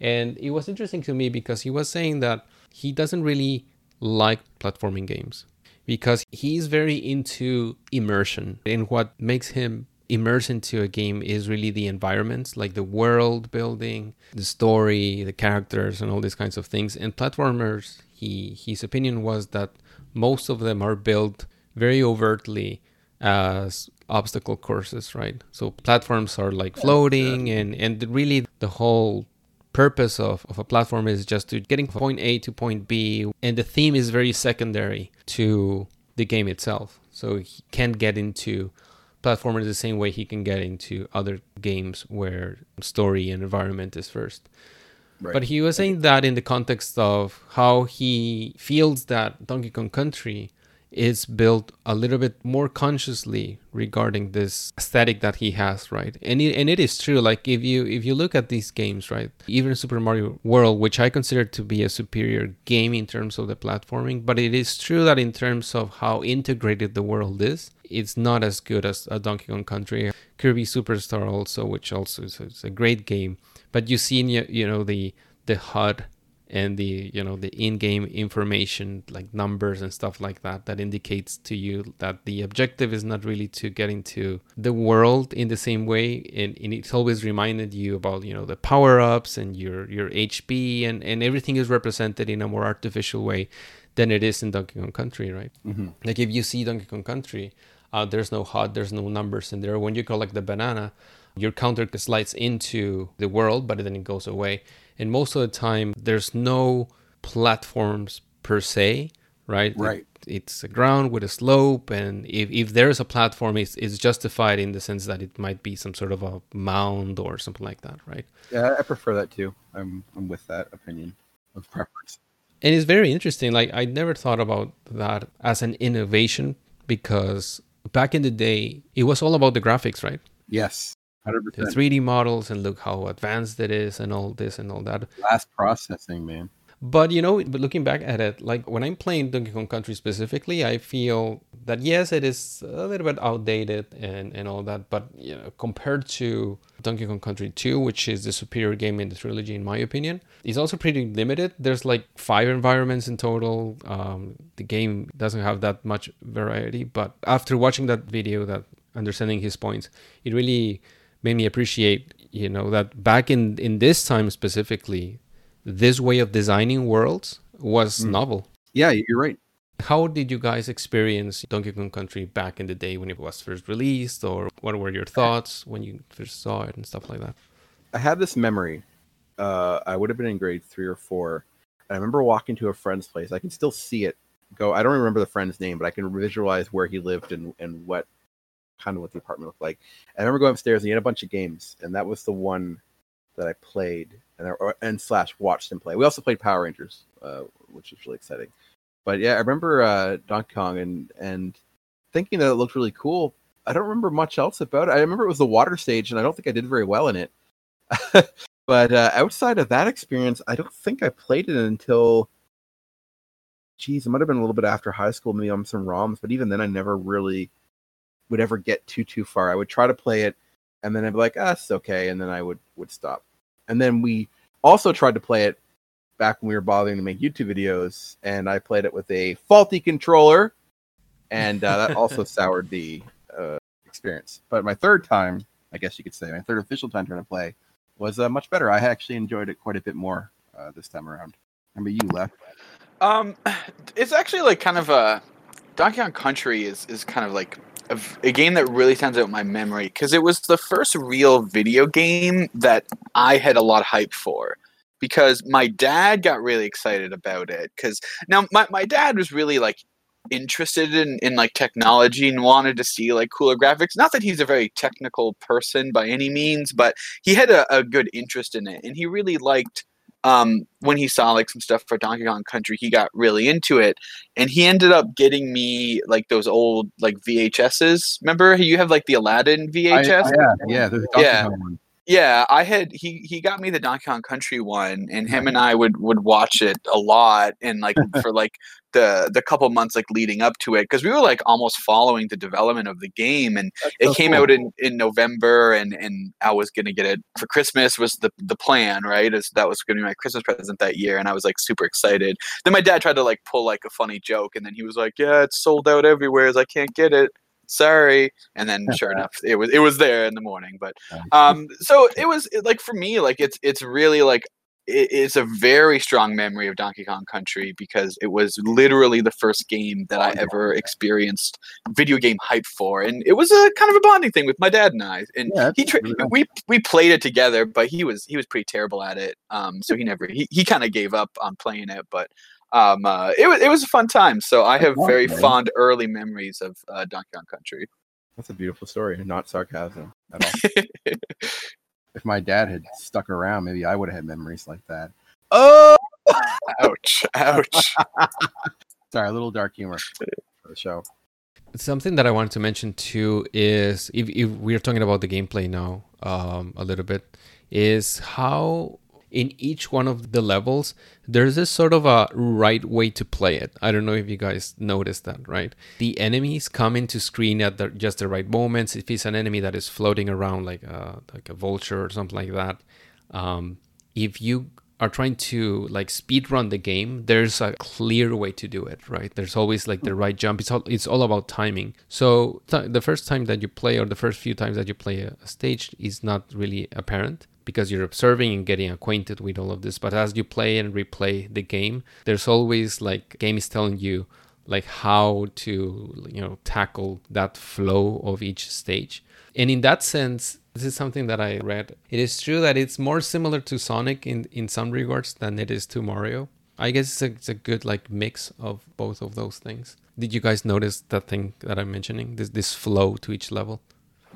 And it was interesting to me because he was saying that he doesn't really like platforming games because he's very into immersion. And what makes him immerse into a game is really the environments, like the world building, the story, the characters, and all these kinds of things. And platformers, he his opinion was that most of them are built very overtly as obstacle courses, right? So platforms are like floating, and and really the whole purpose of, of a platform is just to getting from point A to point B, and the theme is very secondary to the game itself. So he can't get into platformers the same way he can get into other games where story and environment is first. Right. But he was saying that in the context of how he feels that Donkey Kong Country is built a little bit more consciously regarding this aesthetic that he has, right? And it, and it is true. Like if you if you look at these games, right, even Super Mario World, which I consider to be a superior game in terms of the platforming, but it is true that in terms of how integrated the world is, it's not as good as a Donkey Kong Country. Kirby Superstar also, which also is, is a great game, but you see, you you know, the the HUD and the you know the in-game information like numbers and stuff like that that indicates to you that the objective is not really to get into the world in the same way. And, and it's always reminded you about you know the power-ups and your your hp and and everything is represented in a more artificial way than it is in donkey kong country right? Mhm. like if you see donkey kong country uh, there's no hut there's no numbers in there. When you collect the banana your counter slides into the world but then it goes away and most of the time there's no platforms per se right Right. It- it's a ground with a slope and if, if there's a platform it's, it's justified in the sense that it might be some sort of a mound or something like that right Yeah, I prefer that too. I'm I'm with that opinion of preference. and it's very interesting like i never thought about that as an innovation because back in the day it was all about the graphics right Yes, hundred the 3d models and look how advanced it is and all this and all that Last processing, man. But you know, but looking back at it, like when I'm playing Donkey Kong Country specifically, I feel that yes, it is a little bit outdated and, and all that. But you know, compared to Donkey Kong Country 2, which is the superior game in the trilogy, in my opinion, it's also pretty limited. There's like five environments in total. Um, the game doesn't have that much variety. But after watching that video, that understanding his points, it really made me appreciate, you know, that back in in this time specifically, this way of designing worlds was Mm. novel. Yeah, you're right. How did you guys experience Donkey Kong Country back in the day when it was first released, or what were your thoughts when you first saw it and stuff like that? I have this memory. Uh, I would have been in grade three or four. And I remember walking to a friend's place. I can still see it go. I don't remember the friend's name, but I can visualize where he lived and, and what kind of what the apartment looked like. And I remember going upstairs and he had a bunch of games, and that was the one that I played and and slash watched him play. We also played Power Rangers, uh, which was really exciting. But yeah, I remember uh, Donkey Kong and and thinking that it looked really cool. I don't remember much else about it. I remember it was the water stage, and I don't think I did very well in it. but uh, outside of that experience, I don't think I played it until, geez, it might have been a little bit after high school, maybe on some ROMs. But even then, I never really would ever get too too far. I would try to play it, and then I'd be like, ah, it's okay, and then I would would stop. And then we also tried to play it back when we were bothering to make YouTube videos, and I played it with a faulty controller, and uh, that also soured the uh, experience. But my third time, I guess you could say, my third official time trying to play was uh, much better. I actually enjoyed it quite a bit more uh, this time around. Remember you left? Um, it's actually like kind of a Donkey Kong Country is is kind of like a, game that really stands out in my memory because it was the first real video game that I had a lot of hype for. Because my dad got really excited about it. Because now my, my dad was really like interested in, in like technology and wanted to see like cooler graphics. Not that he's a very technical person by any means, but he had a, a good interest in it. And he really liked um, when he saw like some stuff for Donkey Kong Country, he got really into it, and he ended up getting me like those old like VHSs. Remember, you have like the Aladdin VHS. I- yeah, yeah, Donkey Yeah. Yeah, I had he he got me the Donkey Kong Country one, and him and I would would watch it a lot, and like for like the the couple months like leading up to it, because we were like almost following the development of the game, and it so came cool. out in in November, and and I was gonna get it for Christmas was the the plan, right? As that was gonna be my Christmas present that year, and I was like super excited. Then my dad tried to like pull like a funny joke, and then he was like, "Yeah, it's sold out everywhere. I can't get it." Sorry, and then sure enough, it was it was there in the morning. But um so it was like for me like it's it's really like it, it's a very strong memory of donkey kong country because it was literally the first game that i ever experienced video game hype for. And it was a kind of a bonding thing with my dad and i. And Yeah, he tra- we we played it together but he was he was pretty terrible at it. Um so he never he, he kind of gave up on playing it but um uh, it was it was a fun time so i have very fond early memories of uh, donkey kong country That's a beautiful story, not sarcasm at all. if my dad had stuck around, maybe I would have had memories like that. Oh, ouch ouch sorry, a little dark humor for the show. Something that I wanted to mention too is if, if we're talking about the gameplay now um, a little bit, is how in each one of the levels there's this sort of a right way to play it. I don't know if you guys noticed that, right? The enemies come into screen at the, just the right moments. If it's an enemy that is floating around like a, like a vulture or something like that, um, if you are trying to like speed run the game, there's a clear way to do it, right? There's always like the right jump. It's all it's all about timing. So th- the first time that you play, or the first few times that you play a, a stage, is not really apparent because you're observing and getting acquainted with all of this. But as you play and replay the game, there's always like game is telling you like how to you know tackle that flow of each stage. And in that sense, this is something that I read. It is true that it's more similar to Sonic in, in some regards than it is to Mario. I guess it's a, it's a good like mix of both of those things. Did you guys notice that thing that I'm mentioning? This this flow to each level?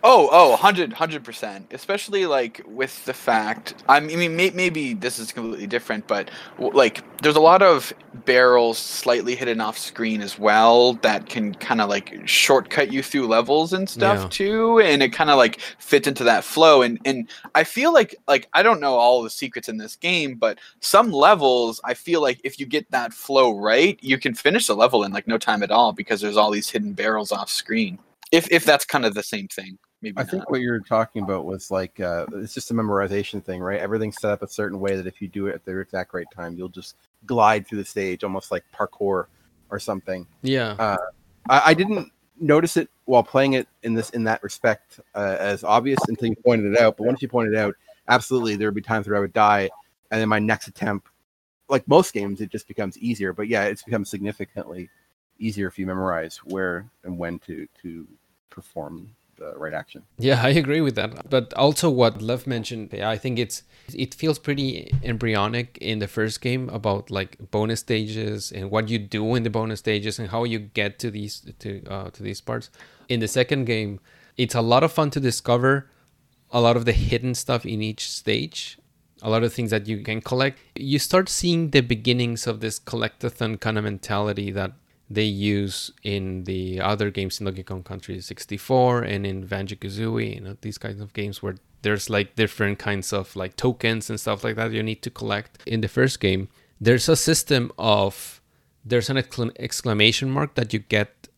Oh, oh, 100 percent. Especially like with the fact, I mean, may, maybe this is completely different, but like, there's a lot of barrels slightly hidden off screen as well that can kind of like shortcut you through levels and stuff Yeah. too, and it kind of like fits into that flow. And and I feel like like I don't know all the secrets in this game, but some levels I feel like if you get that flow right, you can finish the level in like no time at all because there's all these hidden barrels off screen. If if that's kind of the same thing, maybe I not. think what you're talking about was like uh, it's just a memorization thing, right? Everything's set up a certain way that if you do it at the exact right time, you'll just glide through the stage, almost like parkour or something. Yeah. I, I didn't notice it while playing it in this in that respect uh, as obvious until you pointed it out. But once you pointed it out, absolutely, there would be times where I would die, and then my next attempt, like most games, it just becomes easier. But yeah, it's become significantly easier if you memorize where and when to to perform the right action. Yeah, I agree with that. But also what Lev mentioned, I think it's it feels pretty embryonic in the first game about like bonus stages and what you do in the bonus stages and how you get to these to uh, to these parts. In the second game, it's a lot of fun to discover a lot of the hidden stuff in each stage. A lot of things that you can collect. You start seeing the beginnings of this collectathon kind of mentality that they use in the other games in Donkey Kong Country 64 and in Banjo Kazooie, you know, these kinds of games where there's like different kinds of like tokens and stuff like that you need to collect. In the first game, there's a system of there's an exclam- exclamation mark that you get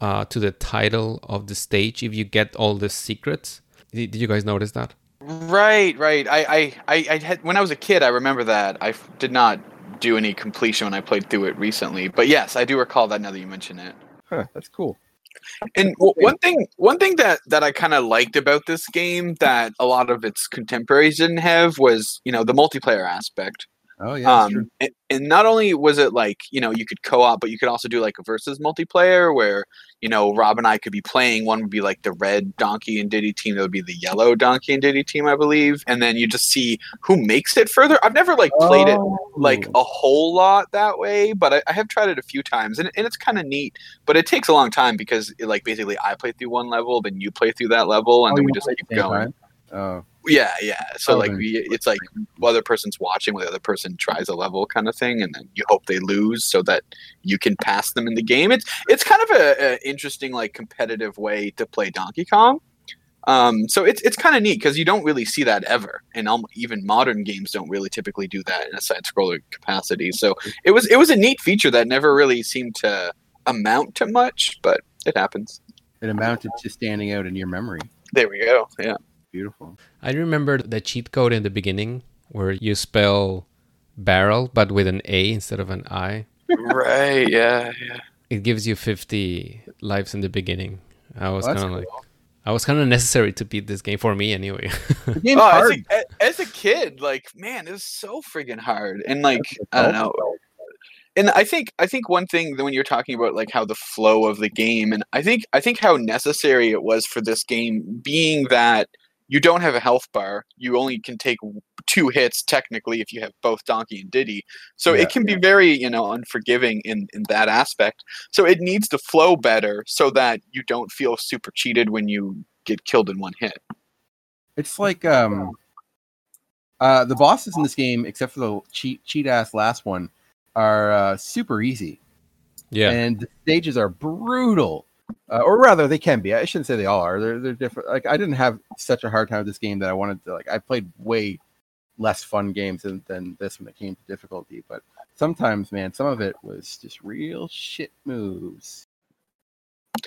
uh, to the title of the stage if you get all the secrets. Did, did you guys notice that? Right, right. I, I, I, I had when I was a kid. I remember that. I did not do any completion when I played through it recently, but yes, I do recall that now that you mention it. Huh, that's cool. And one thing, one thing that that I kind of liked about this game that a lot of its contemporaries didn't have was, you know, the multiplayer aspect. Oh yeah, um, and, and not only was it like you know you could co-op, but you could also do like a versus multiplayer where you know Rob and I could be playing. One would be like the red Donkey and Diddy team, that would be the yellow Donkey and Diddy team, I believe. And then you just see who makes it further. I've never like played it like a whole lot that way, but I, I have tried it a few times, and, and it's kind of neat. But it takes a long time because it, like basically I play through one level, then you play through that level, and Oh, then we just to play at keep going. Oh, Yeah, yeah. So Oh, like we, it's like the other person's watching, while the other person tries a level kind of thing, and then you hope they lose so that you can pass them in the game. It's it's kind of a, a interesting like competitive way to play Donkey Kong. Um, so it's it's kind of neat because you don't really see that ever, and um, even modern games don't really typically do that in a side scroller capacity. So it was it was a neat feature that never really seemed to amount to much, but it happens. it amounted to standing out in your memory. There we go. Yeah. Beautiful. I remember the cheat code in the beginning where you spell barrel but with an A instead of an I. right. Yeah. Yeah. It gives you 50 lives in the beginning. I was Well, kind of like, I was kind of necessary to beat this game for me anyway. The Oh, as hard. a, a- as a kid, like man, it was so friggin' hard, and like I don't know. And I think I think one thing that when you're talking about like how the flow of the game, and I think I think how necessary it was for this game, being that you don't have a health bar, you only can take two hits technically if you have both Donkey and Diddy. So Yeah. it can be very you know unforgiving in in that aspect. So it needs to flow better so that you don't feel super cheated when you get killed in one hit. It's like um, uh, the bosses in this game, except for the cheat cheat ass last one, are uh, super easy, yeah. and the stages are brutal. Uh, or rather, they can be. I shouldn't say they all are. They're they're different. Like I didn't have such a hard time with this game that I wanted to. Like I played way less fun games than, than this when it came to difficulty. But sometimes, man, some of it was just real shit moves.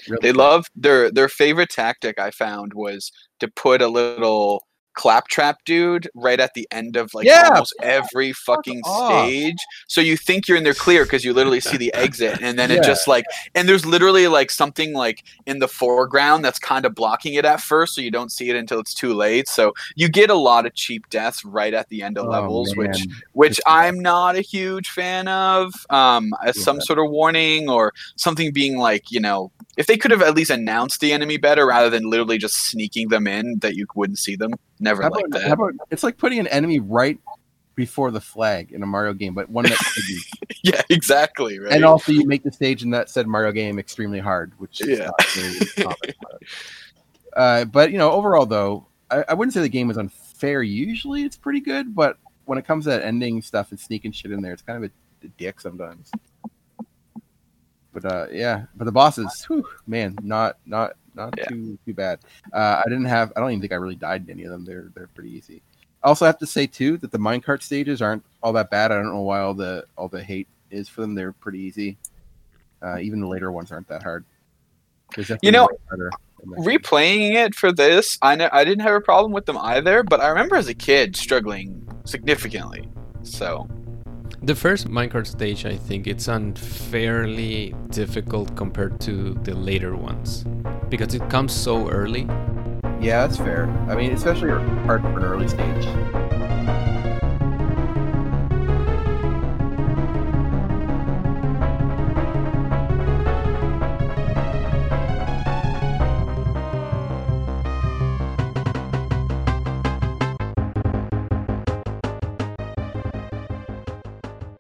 Real They shit. love their their favorite tactic I found was to put a little claptrap dude right at the end of like Yeah, almost every fucking off. stage. So you think you're in there clear because you literally see the exit, and then Yeah. it just like and there's literally like something like in the foreground that's kind of blocking it at first, so you don't see it until it's too late. So you get a lot of cheap deaths right at the end of Oh, levels, which man. which Just. I'm not a huge fan of. Um, as some sort of warning or something being like, you know, if they could have at least announced the enemy better rather than literally just sneaking them in that you wouldn't see them. Never How like about, that. about it's like putting an enemy right before the flag in a Mario game, but one that could be. yeah, exactly. Right. and also you make the stage in that said Mario game extremely hard, which is Yeah. not really common. uh, but you know, overall though, I, I wouldn't say the game is unfair. Usually, it's pretty good, but when it comes to that ending stuff and sneaking shit in there, it's kind of a, a dick sometimes. But uh, yeah, but the bosses, whew, man, not not not Yeah. too too bad. Uh, I didn't have. I don't even think I really died in any of them. They're they're pretty easy. I also have to say too that the minecart stages aren't all that bad. I don't know why all the all the hate is for them. They're pretty easy. Uh, even the later ones aren't that hard. You know, definitely harder in that game. replaying it for this, I know I didn't have a problem with them either, but I remember as a kid struggling significantly. So The first minecart stage, I think it's unfairly difficult compared to the later ones because it comes so early. Yeah, that's fair. I mean, especially hard for an early stage.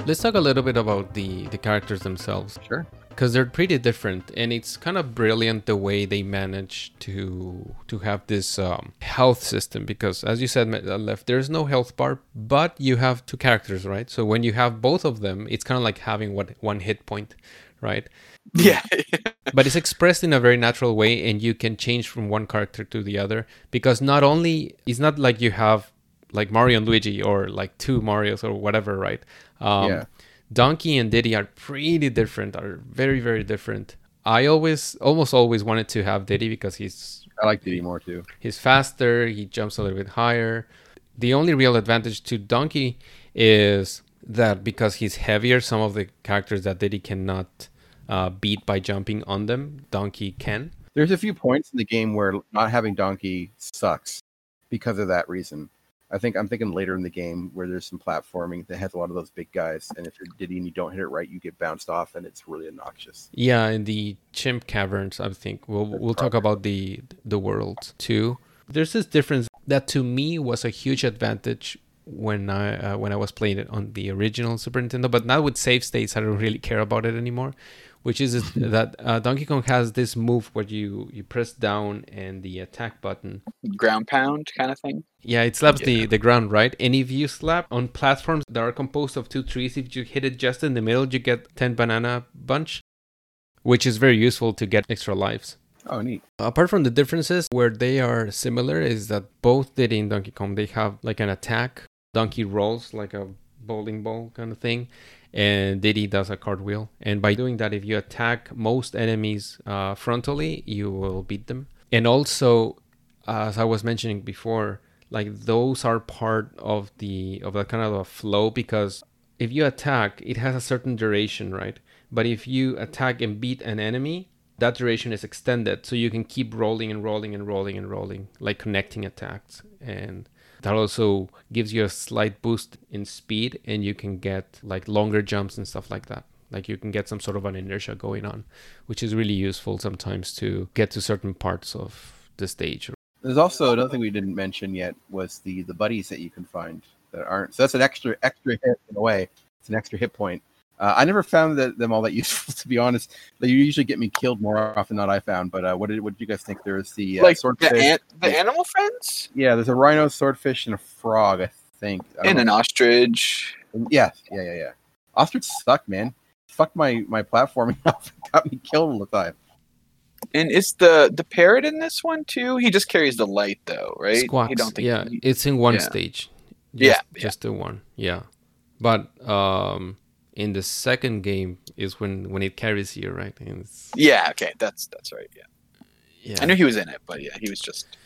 Let's talk a little bit about the the characters themselves Sure. because they're pretty different, and it's kind of brilliant the way they manage to to have this um, health system. Because as you said, uh, left, there's no health bar, but you have two characters, right? So when you have both of them, it's kind of like having what one hit point, right? yeah, but it's expressed in a very natural way and you can change from one character to the other because not only it's not like you have like mario and luigi or like two marios or whatever right um, Yeah. donkey and diddy are pretty different are very very different i always almost always wanted to have diddy because he's I like Diddy more too. he's faster he jumps a little bit higher the only real advantage to donkey is that because he's heavier some of the characters that diddy cannot uh, beat by jumping on them donkey can There's a few points in the game where not having Donkey sucks because of that reason. I think I'm thinking later in the game where there's some platforming that has a lot of those big guys, and if you're Diddy and you don't hit it right, you get bounced off, and it's really obnoxious. Yeah, in the chimp caverns, I think we'll we'll talk about the the world too. There's this difference that to me was a huge advantage when I uh, when I was playing it on the original Super Nintendo, but now with save states, I don't really care about it anymore. Which is is that uh, Donkey Kong has this move where you you press down and the attack button. ground pound kind of thing. Yeah, it slaps the, the ground, right? And if you slap on platforms that are composed of two trees, if you hit it just in the middle, you get 10 banana bunch, which is very useful to get extra lives. Oh, neat. Apart from the differences, where they are similar is that both did in Donkey Kong, they have like an attack. Donkey rolls like a bowling ball kind of thing, and Diddy does a cartwheel. And by doing that, if you attack most enemies uh, frontally, you will beat them. And also, as I was mentioning before, like those are part of the of that kind of a flow because if you attack, it has a certain duration, right? But if you attack and beat an enemy, that duration is extended, so you can keep rolling and rolling and rolling and rolling, like connecting attacks, and that also gives you a slight boost in speed, and you can get like longer jumps and stuff like that. Like you can get some sort of an inertia going on, which is really useful sometimes to get to certain parts of the stage. There's also another thing we didn't mention yet was the the buddies that you can find that aren't. So that's an extra extra hit in a way. It's an extra hit point. Uh, I never found that, them all that useful, to be honest. They usually get me killed more often than I found. But uh, what did what did you guys think? There's the uh, like the, swordfish. an- the animal friends yeah, there's a rhino, swordfish, and a frog. I think. I don't and know. an ostrich. Yeah, yeah, yeah, yeah. Ostrich suck, man. Fuck my my platforming up. Got me killed all the time. And is the the parrot in this one too? He just carries the light though, right? Squawks. You don't think yeah, he- it's in one yeah. stage. Yeah, Just, yeah. just the one. Yeah, but um, in the second game is when when it carries you, right? Yeah, okay, that's that's right. Yeah. yeah, I knew he was in it, but yeah, he was just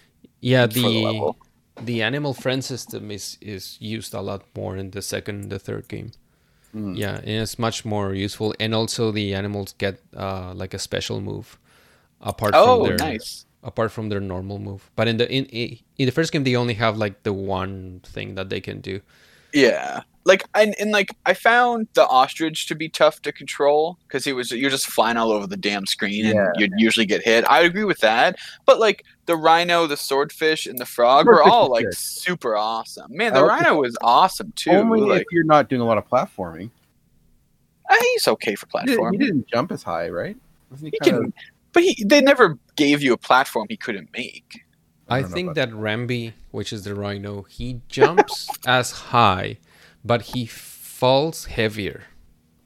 yeah. the The the animal friend system is is used a lot more in the second, the third game. Mm. Yeah, and it's much more useful, and also the animals get uh, like a special move apart Oh, from their nice. apart from their normal move. But in the in in the first game, they only have like the one thing that they can do. Yeah. Like and, and like I found the ostrich to be tough to control because he was you're just flying all over the damn screen and Yeah. you'd usually get hit. I agree with that. But like the rhino, the swordfish, and the frog were all like good. super awesome. Man, the rhino was awesome too. Only like if you're not doing a lot of platforming. uh, he's okay for He, did, he didn't jump as high, right? Wasn't he, He kind can, but he they never gave you a platform he couldn't make. I I, think about that Rambi, which is the rhino, he jumps as high, but he falls heavier.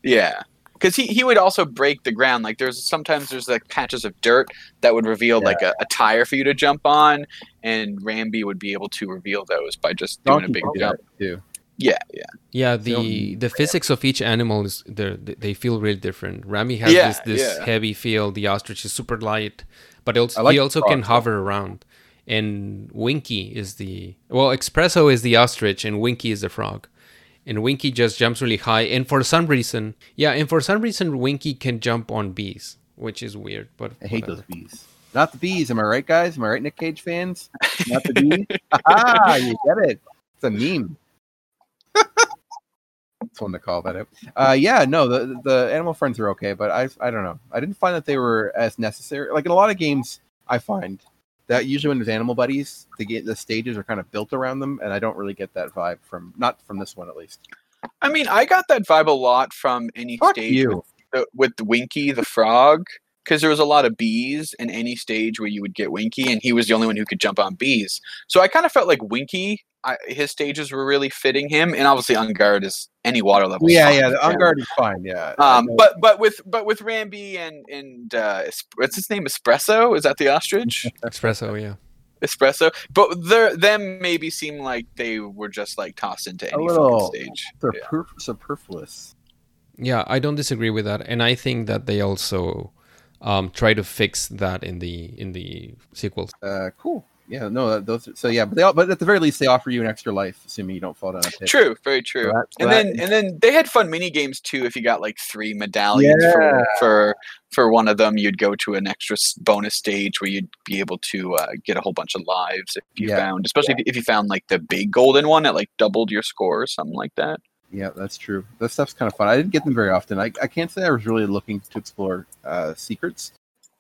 Yeah. Because he, he would also break the ground. Like there's sometimes there's like patches of dirt that would reveal like a, a tire for you to jump on, and Rambi would be able to reveal those by just doing Donkey a big jump. too. Yeah, yeah. Yeah, the the physics of each animal is they're- they feel really different. Rambi has Yeah, this this yeah. heavy feel. The ostrich is super light, but also, like he also can hover around. And Winky is the well, Espresso is the ostrich, and Winky is the frog. And Winky just jumps really high, and for some reason, yeah, and for some reason, Winky can jump on bees, which is weird. But I hate whatever. those bees. Not the bees, am I right, guys? Am I right, Nick Cage fans? Not the bees. ah, you get it. It's a meme. It's one to call that out. Uh, yeah, no, the the animal friends are okay, but I I don't know. I didn't find that they were as necessary. Like in a lot of games, I find that usually when there's animal buddies, the ga- the stages are kind of built around them, and I don't really get that vibe from not from this one at least. I mean, I got that vibe a lot from any Fuck stage you. with, the, with Winky the frog, because there was a lot of bees in any stage where you would get Winky, and he was the only one who could jump on bees. So I kind of felt like Winky, I, his stages were really fitting him, and obviously Enguarde is any water level. Yeah, fine yeah, with the him. Enguarde is fine. Yeah, I Um, but but with but with Rambi and and uh, what's his name? Espresso? Is that the ostrich? Espresso, yeah. Espresso. But their them maybe seem like they were just like tossed into any little- stage. they're Yeah. per- superfluous. Yeah, I don't disagree with that, and I think that they also um, try to fix that in the in the sequels. Uh, cool. Yeah, no, that- those. So yeah, but they all, but at the very least, they offer you an extra life, assuming you don't fall down a pit. True, very true. that- so and that- then and then they had fun mini games too. If you got like three medallions Yeah. for, for for one of them, you'd go to an extra bonus stage where you'd be able to uh, get a whole bunch of lives if you Yeah. found, especially if, if you found like the big golden one that like doubled your score or something like that. Yeah, that's true. That stuff's kind of fun. I didn't get them very often. I, I can't say I was really looking to explore uh, secrets,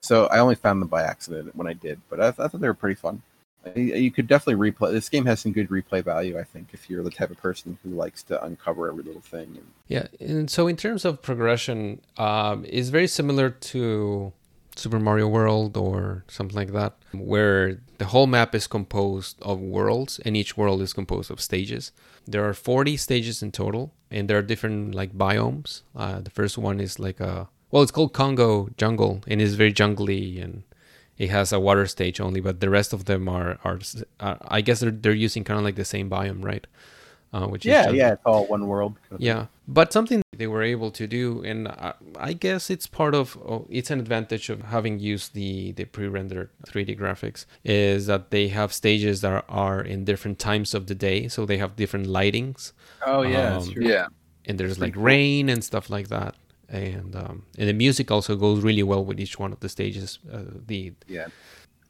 so I only found them by accident when I did. But I, I thought they were pretty fun. I- You could definitely replay. This game has some good replay value, I think, if you're the type of person who likes to uncover every little thing. And, Yeah, and so in terms of progression, um, it's very similar to Super Mario World or something like that, where the whole map is composed of worlds, and each world is composed of stages. There are 40 stages in total, and there are different like biomes. Uh, the first one is like a well, it's called Kongo Jungle, and it's very jungly, and it has a water stage only. But the rest of them are are, uh, I guess they're they're using kind of like the same biome, right? Uh, which yeah, yeah, it's all one world. kind of thing. Yeah, but something they were able to do, and I, I guess it's part of oh, it's an advantage of having used the the pre-rendered 3D graphics is that they have stages that are, are in different times of the day, so they have different lightings, Oh yeah, Um, true. Yeah. and there's like rain and stuff like that, and um, and the music also goes really well with each one of the stages. Uh, the Yeah.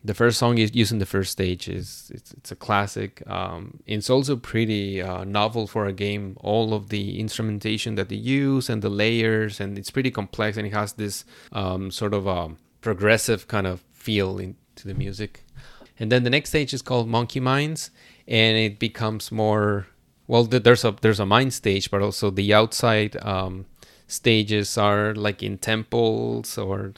The first song is using the first stage is it's, it's a classic. Um, it's also pretty uh, novel for a game. All of the instrumentation that they use and the layers and it's pretty complex and it has this um, sort of um, progressive kind of feel into the music. And then the next stage is called monkey mines and it becomes more well there's a there's a mine stage but also the outside um, stages are like in temples or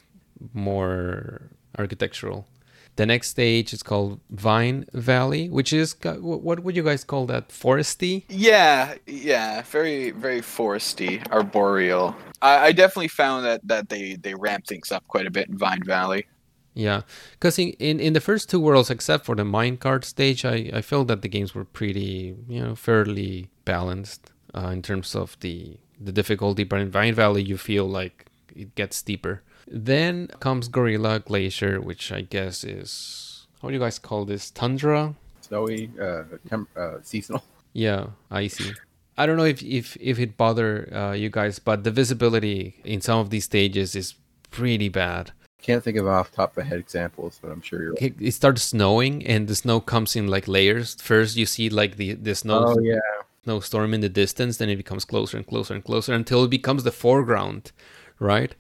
more architectural the next stage is called Vine Valley, which is what would you guys call that? Foresty? Yeah, yeah, very, very foresty, arboreal. I, I definitely found that that they they ramp things up quite a bit in Vine Valley. Yeah, because in, in in the first two worlds, except for the minecart stage, I I felt that the games were pretty you know fairly balanced uh, in terms of the the difficulty. But in Vine Valley, you feel like it gets steeper. Then comes Gorilla Glacier, which I guess is how do you guys call this? Tundra. Snowy, uh, temp- uh, seasonal. Yeah, icy. I don't know if if if it bother uh, you guys, but the visibility in some of these stages is pretty bad. Can't think of off top of my head examples, but I'm sure you're. It, it starts snowing, and the snow comes in like layers. First, you see like the the snow Oh yeah, snowstorm in the distance, then it becomes closer and closer and closer until it becomes the foreground, right?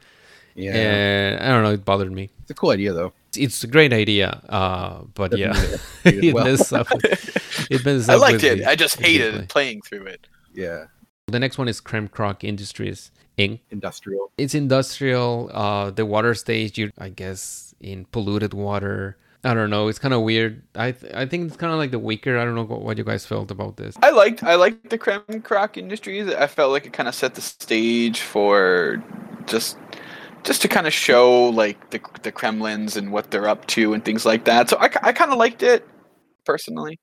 Yeah. And I don't know, it bothered me. It's a cool idea though. It's a great idea, uh, but Doesn't yeah, mean it- it well. messes up. It messes I liked it. the- I just hated gameplay. playing through it. Yeah, The next one is Kremkroc Industries Inc. industrial. It's industrial. Uh, the water stage, you I guess, in polluted water. I don't know. It's kind of weird. I th- I think it's kind of like the weaker. I don't know what, what you guys felt about this. I liked I liked the Kremkroc Industries. I felt like it kind of set the stage for just just to kind of show like the the Kremlings and what they're up to and things like that. So I, I kind of liked it personally,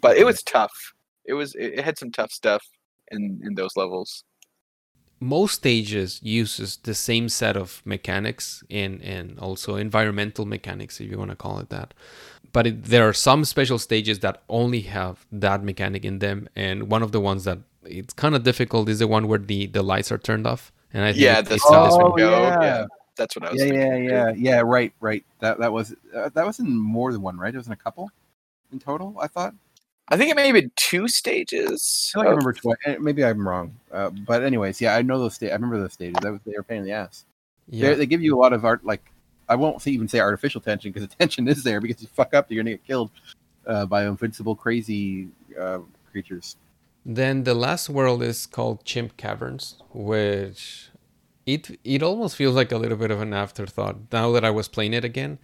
but it was tough. It was it, had some tough stuff in in those levels. most stages uses the same set of mechanics and and also environmental mechanics if you want to call it that but it, there are some special stages that only have that mechanic in them and one of the ones that it's kind of difficult is the one where the the lights are turned off and i think Yeah, it- the it's not as Oh, good. go. yeah. Yeah. That's what I was. yeah, thinking. yeah, yeah, yeah. Right, right. That that was uh, that was in more than one, right? It was in a couple in total. I thought. I think it may have been two stages. I feel like I remember twice. Maybe I'm wrong. Uh, but anyways, yeah, I know those. Sta- I remember those stages. That was they were a pain in the ass. yeah They they give you a lot of art. Like I won't say, even say artificial tension because the tension is there because you fuck up, you're gonna get killed uh, by invincible, crazy uh, creatures. Then the last world is called Chimp Caverns, which it it almost feels like a little bit of an afterthought. Now that I was playing it again,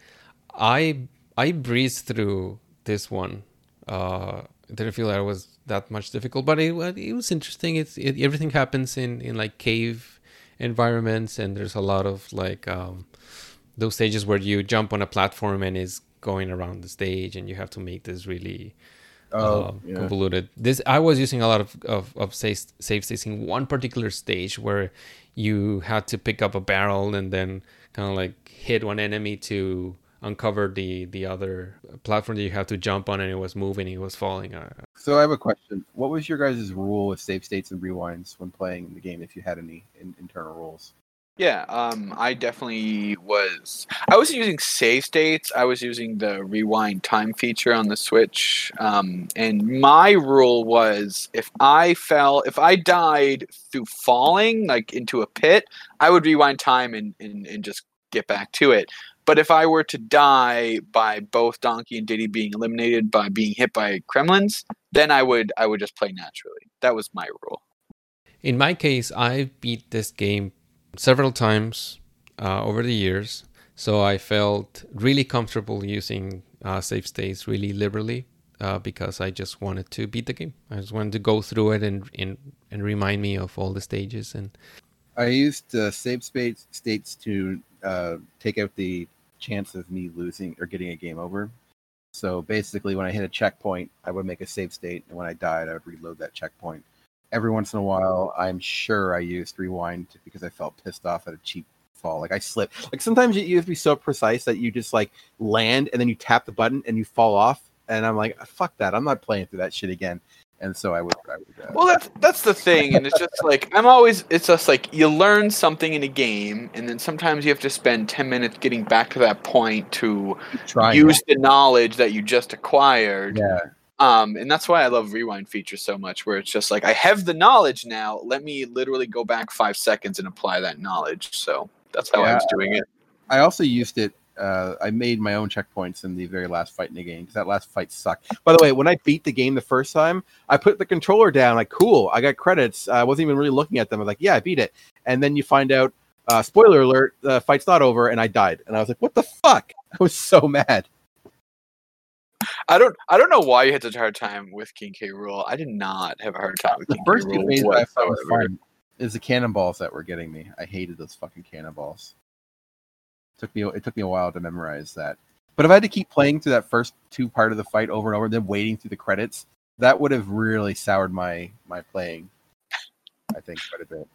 I I breezed through this one. Uh, didn't feel that it was that much difficult, but it it was interesting. It's it, everything happens in in like cave environments, and there's a lot of like um, those stages where you jump on a platform and is going around the stage, and you have to make this really Oh, uh, yeah. convoluted. This I was using a lot of of, of save, save states in one particular stage where you had to pick up a barrel and then kind of like hit one enemy to uncover the the other platform that you had to jump on and it was moving it was falling uh, So I have a question. What was your guys' rule with save states and rewinds when playing the game? If you had any in, internal rules? Yeah, um, I definitely was. I wasn't using save states. I was using the rewind time feature on the Switch. Um, and my rule was if I fell, if I died through falling, like into a pit, I would rewind time and, and, and just get back to it. But if I were to die by both Donkey and Diddy being eliminated by being hit by Kremlings, then I would I would just play naturally. That was my rule. in my case i beat this game several times uh, over the years so i felt really comfortable using uh, save states really liberally uh, because i just wanted to beat the game i just wanted to go through it and and, and remind me of all the stages and I used uh, save space states to uh, take out the chance of me losing or getting a game over. So basically, when I hit a checkpoint, I would make a save state, and when I died, I would reload that checkpoint. Every once in a while, I'm sure I used rewind because I felt pissed off at a cheap fall. Like I slipped. Like sometimes you, you have to be so precise that you just like land and then you tap the button and you fall off. And I'm like, fuck that. I'm not playing through that shit again. And so I would. I would uh, Well, that's that's the thing, and it's just like I'm always. It's just like you learn something in a game, and then sometimes you have to spend ten minutes getting back to that point to try use the knowledge that you just acquired. Yeah. Um, and that's why I love rewind features so much, where it's just like I have the knowledge now. Let me literally go back five seconds and apply that knowledge. So that's how I was doing it. I also used it. Uh, I made my own checkpoints in the very last fight in the game because that last fight sucked. By the way, when I beat the game the first time, I put the controller down. Like, cool, I got credits. I wasn't even really looking at them. I was like, yeah, I beat it. And then you find out, uh, spoiler alert, the fight's not over, and I died. And I was like, what the fuck? I was so mad. I don't. I don't know why you had such a hard time with King K. Rool. I did not have a hard time with The King first K. Rool I found fun is the cannonballs that were getting me. I hated those fucking cannonballs. took me it took me a while to memorize that. But if I had to keep playing through that first two part of the fight over and over, then waiting through the credits, that would have really soured my my playing. I think quite a bit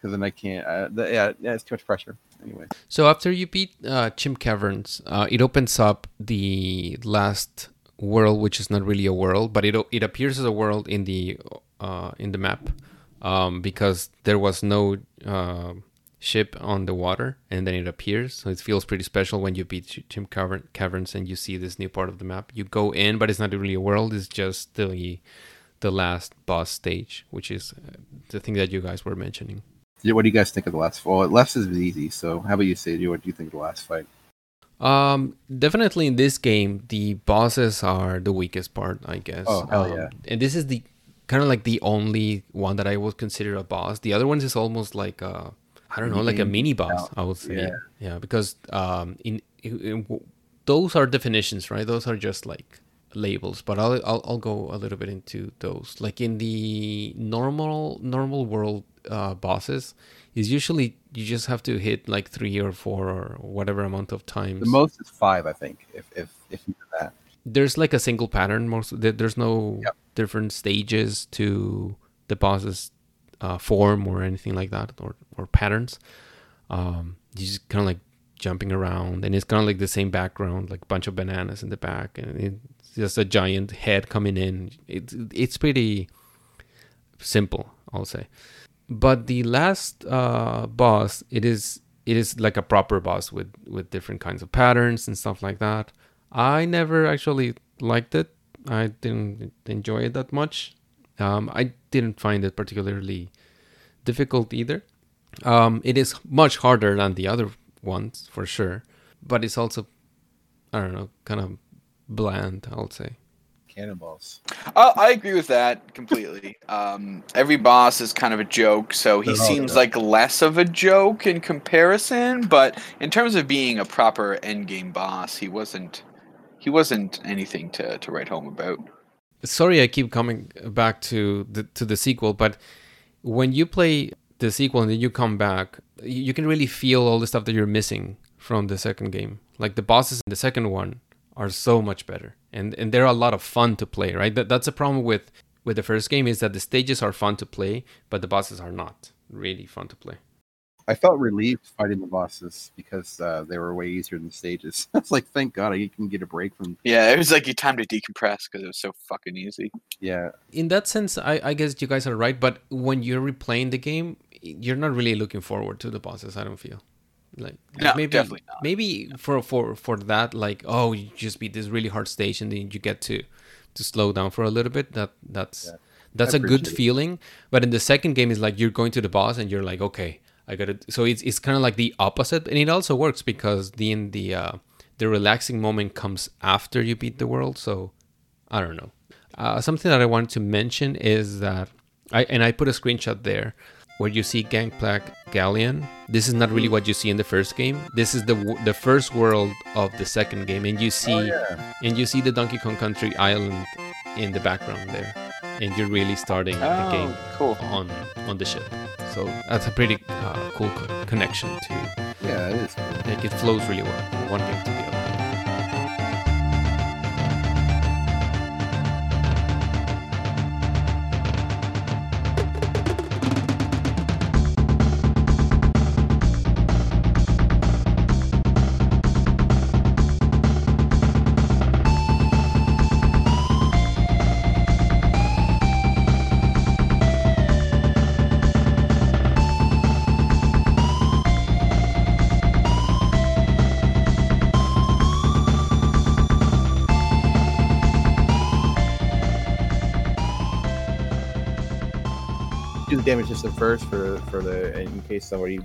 because then I can't. Uh, the, yeah, yeah, it's too much pressure. Anyway, So after you beat uh, Chimp Caverns, uh, it opens up the last world which is not really a world, but it it appears as a world in the uh, in the map um, because there was no uh, ship on the water, and then it appears. So it feels pretty special when you beat Chim Cavern- Caverns and you see this new part of the map. You go in, but it's not really a world; it's just the the last boss stage, which is uh, the thing that you guys were mentioning. What do you guys think of the last? Well, left is easy. So, how about you, say What do you think of the last fight? Um, definitely in this game, the bosses are the weakest part, I guess. Oh, hell Um, yeah. And this is the kind of like the only one that I would consider a boss. The other ones is almost like a, I don't know, like a Mini boss. I would say, Yeah. yeah, because um, in, in, in those are definitions, right? Those are just like labels. But I'll I'll, I'll go a little bit into those. Like in the normal normal world uh, bosses, is usually you just have to hit like three or four or whatever amount of times The most is five, I think. If if if you do that, there's like a single pattern most there's no Yep. different stages to the boss's uh, form or anything like that or, or patterns um you just kind of like jumping around and it's kind of like the same background like a bunch of bananas in the back and it's just a giant head coming in it's it's pretty simple i'll say but the last uh boss it is it is like a proper boss with with different kinds of patterns and stuff like that I never actually liked it. I didn't enjoy it that much. Um, I didn't find it particularly difficult either. Um, it is much harder than the other ones for sure, but it's also, I don't know, kind of bland. I'll say. cannonballs. Uh, I agree with that completely. Um, every boss is kind of a joke, so he They're seems like less of a joke in comparison. But in terms of being a proper endgame boss, he wasn't. He wasn't anything to, to write home about. sorry I keep coming back to the to the sequel, but when you play the sequel and then you come back, you you can really feel all the stuff that you're missing from the second game. Like the bosses in the second one are so much better, and and they're a lot of fun to play. Right, that that's a problem with with the first game is that the stages are fun to play, but the bosses are not really fun to play. I felt relieved fighting the bosses because uh, they were way easier than the stages. It's like, thank God I can get a break from. Yeah, it was like you time to decompress because it was so fucking easy. Yeah, in that sense, I, I guess you guys are right. But when you're replaying the game, you're not really looking forward to the bosses. I don't feel like No, maybe maybe for for for that like oh you just beat this really hard stage and then you get to to slow down for a little bit. That that's Yeah. that's I a good it. feeling. But in the second game, is like you're going to the boss and you're like okay I got it. So it's it's kind of like the opposite, and it also works because the in the uh, the relaxing moment comes after you beat the world. So I don't know. Uh, something that I wanted to mention is that I and I put a screenshot there where you see Gangplank Galleon. This is not really what you see in the first game. This is the the first world of the second game, and you see Oh, yeah. and you see the Donkey Kong Country island in the background there, and you're really starting the game Oh, cool. on on the ship. So that's a pretty uh, cool co- connection to yeah, it is. cool. like it flows really well from one game to the other. Damage system first for for the in case somebody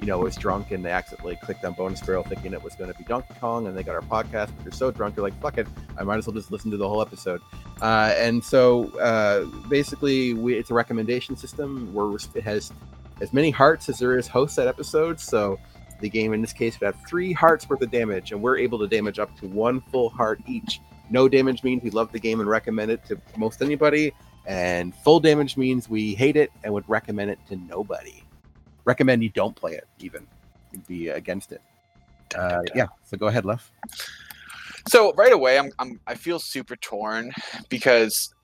you know was drunk and they accidentally clicked on bonus barrel thinking it was going to be Donkey Kong and they got our podcast but they're so drunk they're like fuck it I might as well just listen to the whole episode. Uh, and so uh, basically we, it's a recommendation system. Where it has as many hearts as there is hosts at episodes so the game in this case would have three hearts worth of damage and we're able to damage up to one full heart each. No damage means we love the game and recommend it to most anybody and full damage means we hate it and would recommend it to nobody. Recommend you don't play it, even. You'd be against it. Uh, yeah, so go ahead, Lef. So right away, I'm, I'm I feel super torn because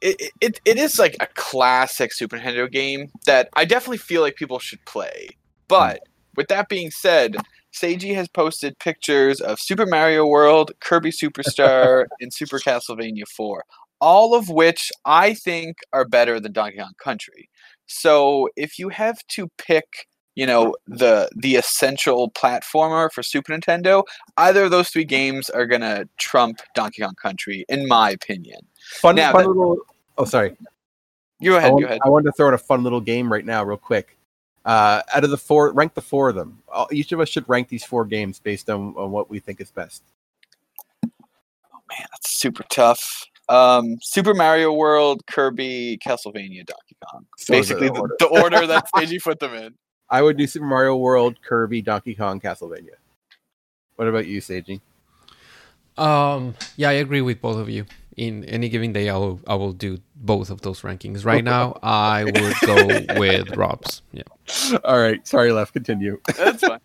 it, it it is like a classic Super Nintendo game that I definitely feel like people should play. But with that being said, Seiji has posted pictures of Super Mario World, Kirby Superstar, and Super Castlevania 4, all of which I think are better than Donkey Kong Country. So if you have to pick, you know, the the essential platformer for Super Nintendo, either of those three games are gonna trump Donkey Kong Country, in my opinion. Fun, Now fun that- little. Oh, sorry. Go I ahead, want, go ahead. I wanted to throw in a fun little game right now, real quick. Uh, out of the four, rank the four of them. Each of us should rank these four games based on, on what we think is best. Oh man, that's super tough. Um, Super Mario World, Kirby, Castlevania, Donkey Kong. So Basically, the the, order. the order that Seiji put them in. I would do Super Mario World, Kirby, Donkey Kong, Castlevania. What about you, Seiji? Um, yeah, I agree with both of you. In any given day, I will I will do both of those rankings. Right now, I would go with Rob's. Yeah. All right, sorry, left. Continue. That's fine.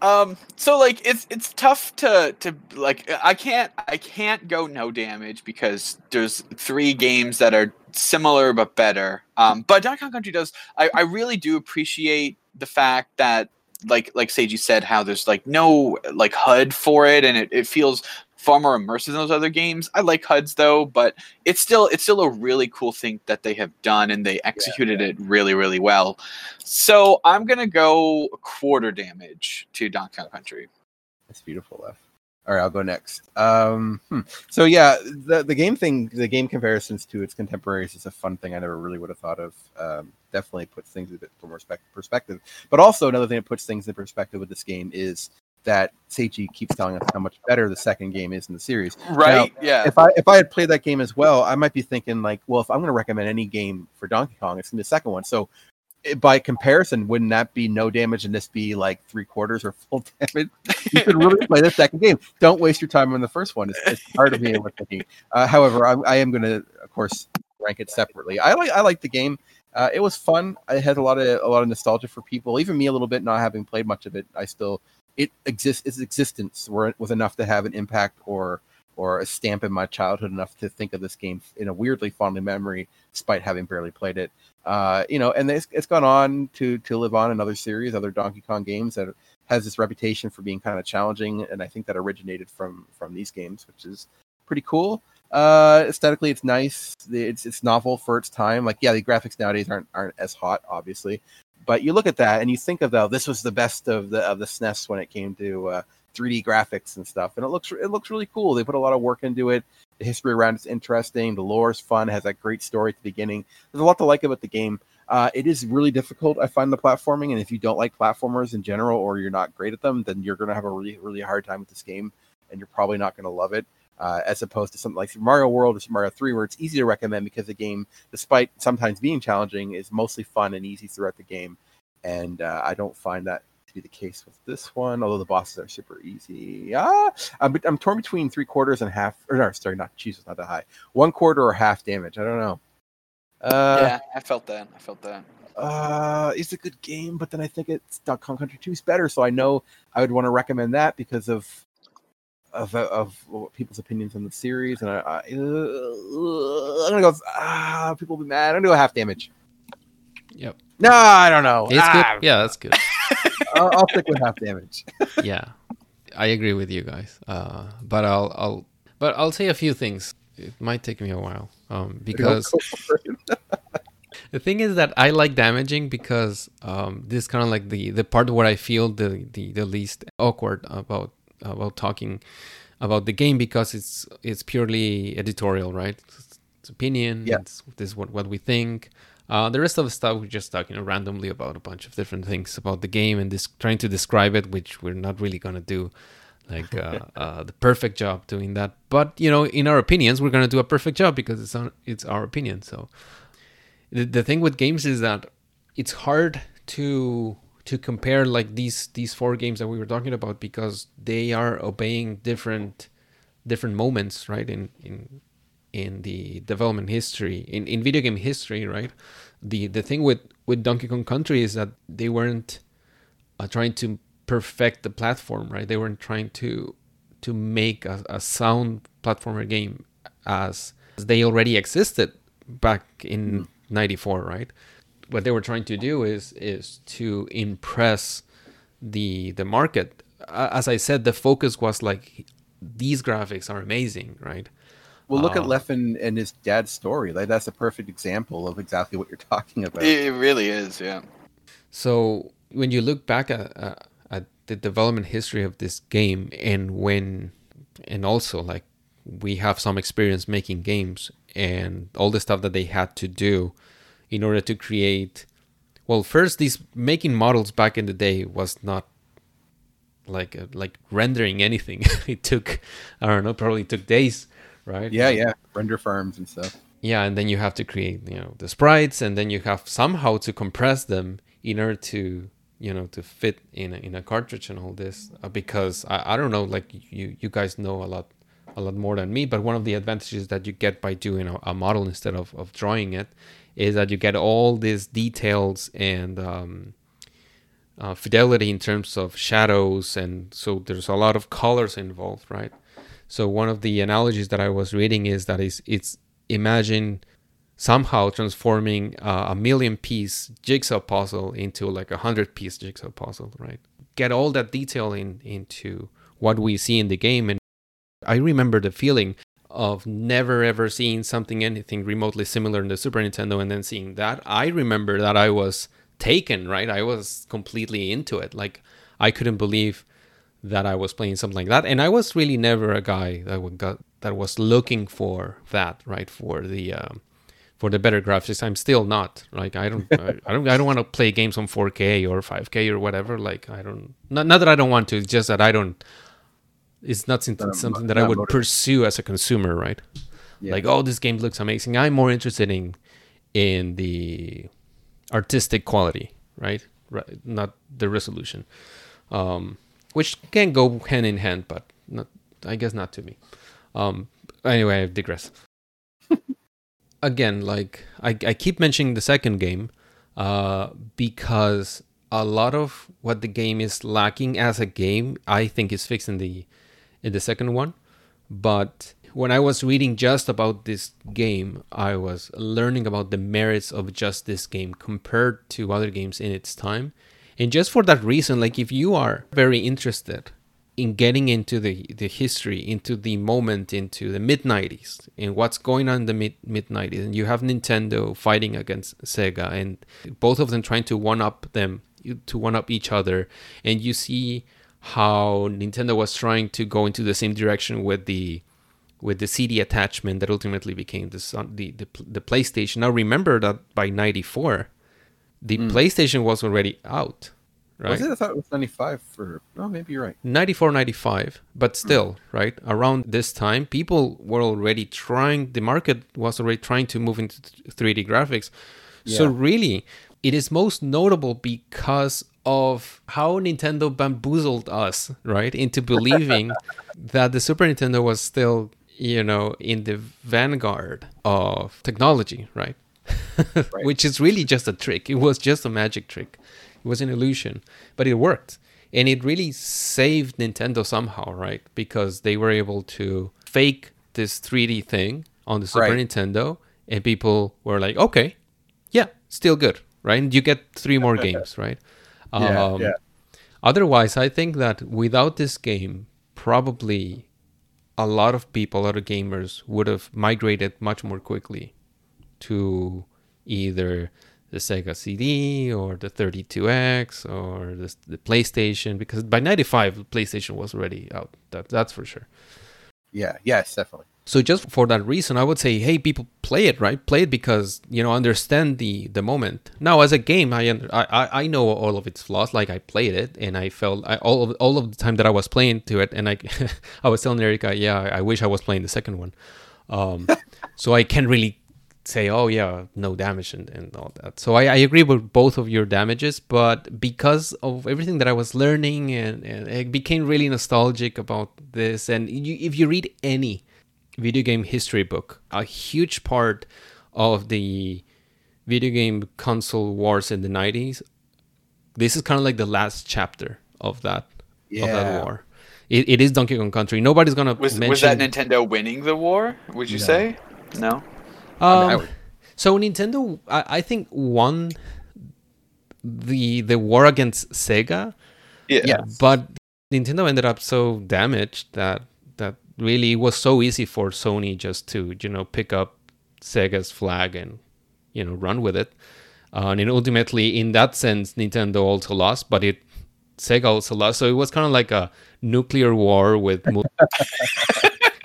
Um, so like it's it's tough to to like I can't I can't go no damage because there's three games that are similar but better. Um, but Donkey Kong Country does I, I really do appreciate the fact that like like Seiji said how there's like no like HUD for it and it, it feels far more immersive than those other games. I like HUDs though, but it's still it's still a really cool thing that they have done and they executed it really really well. So I'm gonna go quarter damage to Donkey Country. That's beautiful, left. All right, I'll go next. Um, hmm. So yeah, the the game thing, the game comparisons to its contemporaries is a fun thing I never really would have thought of. Um, definitely puts things a bit from perspective. But also another thing that puts things in perspective with this game is that Seiji keeps telling us how much better the second game is in the series. Right? yeah. If I if I had played that game as well, I might be thinking like, well, if I'm going to recommend any game for Donkey Kong, it's going to be the second one. So by comparison, wouldn't that be no damage and this be like three quarters or full damage? You should really play the second game. Don't waste your time on the first one. It's, it's be able thinking. Uh, however, I, I am going to, of course, rank it separately. I like I like the game. Uh, it was fun. It had a lot of a lot of nostalgia for people, even me a little bit. Not having played much of it, I still it exists. Its existence were, was enough to have an impact or or a stamp in my childhood enough to think of this game in a weirdly fondly memory, despite having barely played it. Uh, you know, and it's, it's gone on to to live on in other series, other Donkey Kong games that has this reputation for being kind of challenging, and I think that originated from from these games, which is pretty cool. Uh, aesthetically, it's nice. It's it's novel for its time. Like, yeah, the graphics nowadays aren't aren't as hot, obviously, but you look at that and you think of though this was the best of the of the SNES when it came to uh, 3D graphics and stuff, and it looks it looks really cool. They put a lot of work into it. The history around it's interesting. The lore is fun. Has that great story at the beginning. There's a lot to like about the game. Uh, it is really difficult. I find the platforming, and if you don't like platformers in general, or you're not great at them, then you're going to have a really really hard time with this game, and you're probably not going to love it. Uh, as opposed to something like Super Mario World or Super Mario 3, where it's easy to recommend because the game, despite sometimes being challenging, is mostly fun and easy throughout the game. And uh, I don't find that to be the case with this one, although the bosses are super easy. Ah, I'm, I'm torn between three quarters and half, or no, sorry, not Jesus, not that high. One quarter or half damage. I don't know. Uh, yeah, I felt that. I felt that. uh, it's a good game, but then I think it's Kong Country 2 is better. So I know I would want to recommend that because of of of people's opinions on the series. And I, I I'm gonna go. Ah, people will be mad. I'm gonna go half damage. Yep. No, I don't know. It's Ah, good. Yeah, that's good. I'll, I'll stick with half damage. yeah, I agree with you guys. Uh, but I'll I'll but I'll say a few things. It might take me a while um, because Go for it. the thing is that I like damaging because um, this kind of like the the part where I feel the, the the least awkward about about talking about the game because it's it's purely editorial, right? It's, it's opinion. Yeah. It's, this is what what we think. Uh, the rest of the stuff we just talk, you know, randomly about a bunch of different things about the game and this trying to describe it, which we're not really gonna do like uh, uh, the perfect job doing that. But you know, in our opinions, we're gonna do a perfect job because it's on, it's our opinion. So the, the thing with games is that it's hard to to compare like these these four games that we were talking about because they are obeying different different moments, right? In in in the development history in, in video game history right the the thing with with donkey kong country is that they weren't uh, trying to perfect the platform right they weren't trying to to make a, a sound platformer game as, as they already existed back in 94 right what they were trying to do is is to impress the the market as I said, the focus was like these graphics are amazing, right? Well, look at Uh, Leffen and his dad's story. Like that's a perfect example of exactly what you're talking about. It, it really is, yeah. So when you look back at, uh, at the development history of this game, and when, and also like we have some experience making games and all the stuff that they had to do in order to create. Well, first, these making models back in the day was not like uh, like rendering anything. it took I don't know, probably took days, right? Yeah, yeah. Render farms and stuff. yeah and then you have to create you know the sprites and then you have somehow to compress them in order to you know to fit in a, in a cartridge and all this uh, because I, I don't know like you you guys know a lot a lot more than me but one of the advantages that you get by doing a, a model instead of, of drawing it is that you get all these details and um, uh, fidelity in terms of shadows and so there's a lot of colors involved right so one of the analogies that I was reading is that is it's imagine somehow transforming uh, a million piece jigsaw puzzle into like a hundred piece jigsaw puzzle, right? Get all that detail in into what we see in the game, and I remember the feeling of never ever seeing something anything remotely similar in the Super Nintendo, and then seeing that. I remember that I was taken, right? I was completely into it. Like I couldn't believe that I was playing something like that, and I was really never a guy that would got that was looking for that, right? For the um, for the better graphics. I'm still not. Like I don't, I, I don't, I don't want to play games on 4K or 5K or whatever. Like I don't. Not, not that I don't want to. It's just that I don't. It's not something, something that I would pursue as a consumer, right? Yeah. Like, oh, this game looks amazing. I'm more interested in in the artistic quality, right? Right, not the resolution, um, which can go hand in hand, but not. I guess not to me. Um, anyway, I digress. Again, like I, I keep mentioning the second game, uh, because a lot of what the game is lacking as a game, I think, is fixed in the in the second one. But when I was reading just about this game, I was learning about the merits of just this game compared to other games in its time. And just for that reason, like if you are very interested in getting into the, the history, into the moment, into the mid 90s, and what's going on in the mid mid 90s, and you have Nintendo fighting against Sega, and both of them trying to one up them, to one up each other, and you see how Nintendo was trying to go into the same direction with the with the CD attachment that ultimately became the the the, the PlayStation. Now remember that by '94, the hmm. PlayStation was already out, right? Was it? I thought it was 95 for. Oh, maybe you're right. 94 95 but hmm. still right around this time people were already trying the market was already trying to move into 3d graphics so really it is most notable because of how nintendo bamboozled us right into believing that the super nintendo was still you know in the vanguard of technology right which is really just a trick it was just a magic trick it was an illusion but it worked and it really saved Nintendo somehow, right? Because they were able to fake this 3D thing on the Super Right. Nintendo, and people were like, "Okay, yeah, still good, right?" And you get three more games, right? Yeah, um, yeah. Otherwise, I think that without this game, probably a lot of people, a lot of gamers would have migrated much more quickly to either the Sega CD or the 32X or the, the PlayStation because by 95 the PlayStation was already out that that's for sure. Yeah. Yes, definitely. So just for that reason I would say hey people play it right play it because you know understand the the moment. Now as a game I I I- know all of its flaws like I played it and I felt I, all of all of the time that I was playing to it and I I was telling Erica yeah I, I wish I was playing the second one. Um so I can't really say, oh yeah, no damage and, and all that. So I, I agree with both of your damages, but because of everything that I was learning and, and I became really nostalgic about this. And you, if you read any video game history book, a huge part of the video game console wars in the 90s, this is kind of like the last chapter of that of that war. It, it is Donkey Kong Country. Nobody's gonna Was mention was that Nintendo winning the war? Would you No. say? No. Um, I would- so Nintendo, I, I think won the the war against Sega, Yeah. Yeah. but Nintendo ended up so damaged that that really it was so easy for Sony just to you know pick up Sega's flag and you know run with it. Uh, and ultimately, in that sense, Nintendo also lost, but it Sega also lost. So it was kind of like a nuclear war with.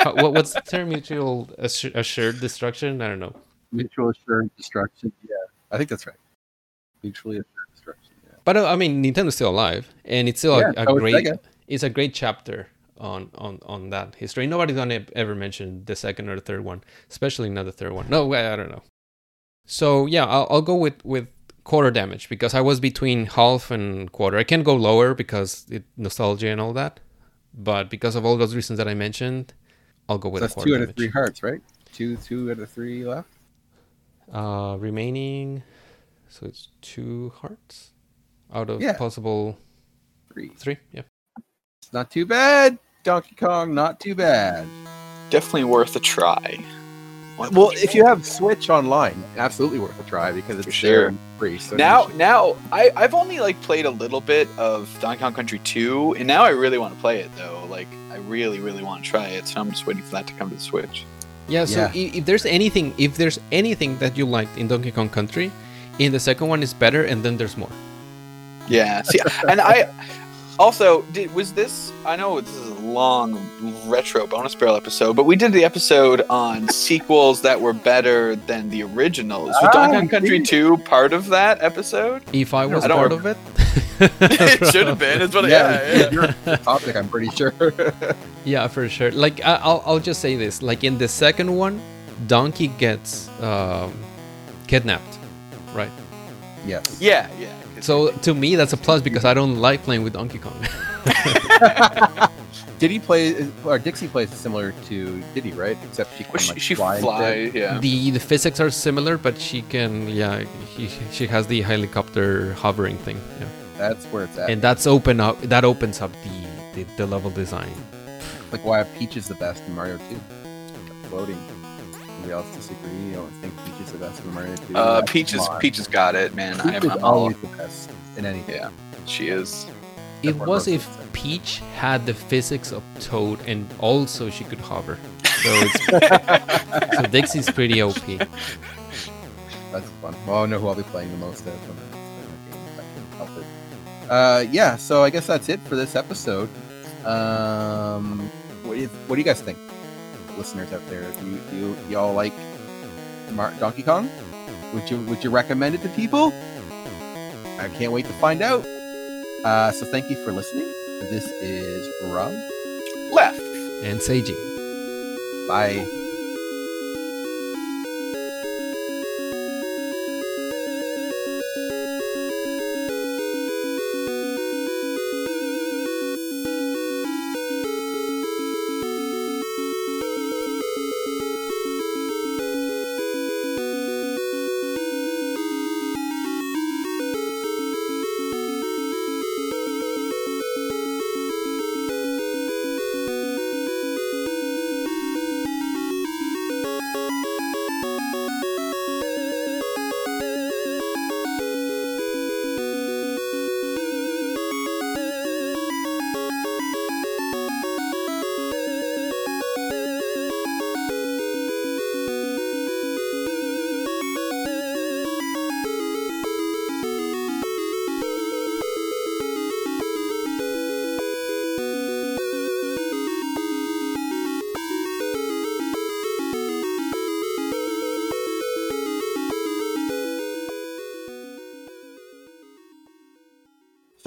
What, what's the term? Mutual assur- assured destruction? I don't know. Mutual assured destruction. Yeah, I think that's right. Mutually assured destruction. Yeah. But uh, I mean, Nintendo's still alive, and it's still Yeah, a, a great. Sega. It's a great chapter on on on that history. Nobody's gonna ever mention the second or the third one, especially not the third one. No, I I don't know. So yeah, I'll, I'll go with with quarter damage because I was between half and quarter. I can't go lower because it, nostalgia and all that, but because of all those reasons that I mentioned, I'll go with So that's quarter two out damage. of three hearts, right? Two, two out of three left. Uh, remaining, so it's two hearts out of Yeah. possible Three. three. Yeah. It's not too bad. Donkey Kong, not too bad. Definitely worth a try. Well, if you have Switch online, absolutely worth a try because it's For there sure. free. So now, should- now I I've only like played a little bit of Donkey Kong Country 2, and now I really want to play it though. Like I really, really want to try it. So I'm just waiting for that to come to the Switch. Yeah, so Yeah. i- if there's anything, if there's anything that you liked in Donkey Kong Country, in the second one is better, and then there's more. Yeah. See, and I also did. Was this? I know this is a long retro bonus barrel episode, but we did the episode on sequels that were better than the originals. Was Ah, Donkey Kong Country did. 2 part of that episode? If I was I don't part rem- of it, it should have been. Is what. yeah, Yeah. yeah. you're the topic. I'm pretty sure. yeah, for sure. Like I, I'll, I'll just say this: like in the second one, Donkey gets um, kidnapped, right? yes. Yeah. Yeah. So to me, that's a plus because I don't like playing with Donkey Kong. Diddy play or Dixie plays similar to Diddy, right? Except she can Well, she, like she fly. fly. Yeah. the the physics are similar, but she can, yeah, he, she has the helicopter hovering thing, yeah. That's where it's at. and that's open up. That opens up the the, the level design. like why Peach is the best in Mario 2. Floating. Anybody else disagree? You don't think Peach is the best in Mario 2? Uh, Come Peach is Peach has got it, man. Peach I'm, is I'm all. always the best in anything. Yeah. She is. It was if. Peach had the physics of Toad and also she could hover. So it's so Dixie's pretty OP. That's fun. Well, I know who I'll be playing the most of when I play my game, if I can help it. Uh, yeah, so I guess that's it for this episode. Um, what do you, what do you guys think, listeners out there? Do you, do you y'all like Donkey Kong? Would you would you recommend it to people? I can't wait to find out. Uh, so thank you for listening. This is Rob. Left. And Seiji. Bye.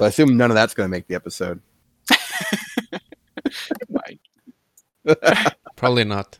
So I assume none of that's going to make the episode. Probably not.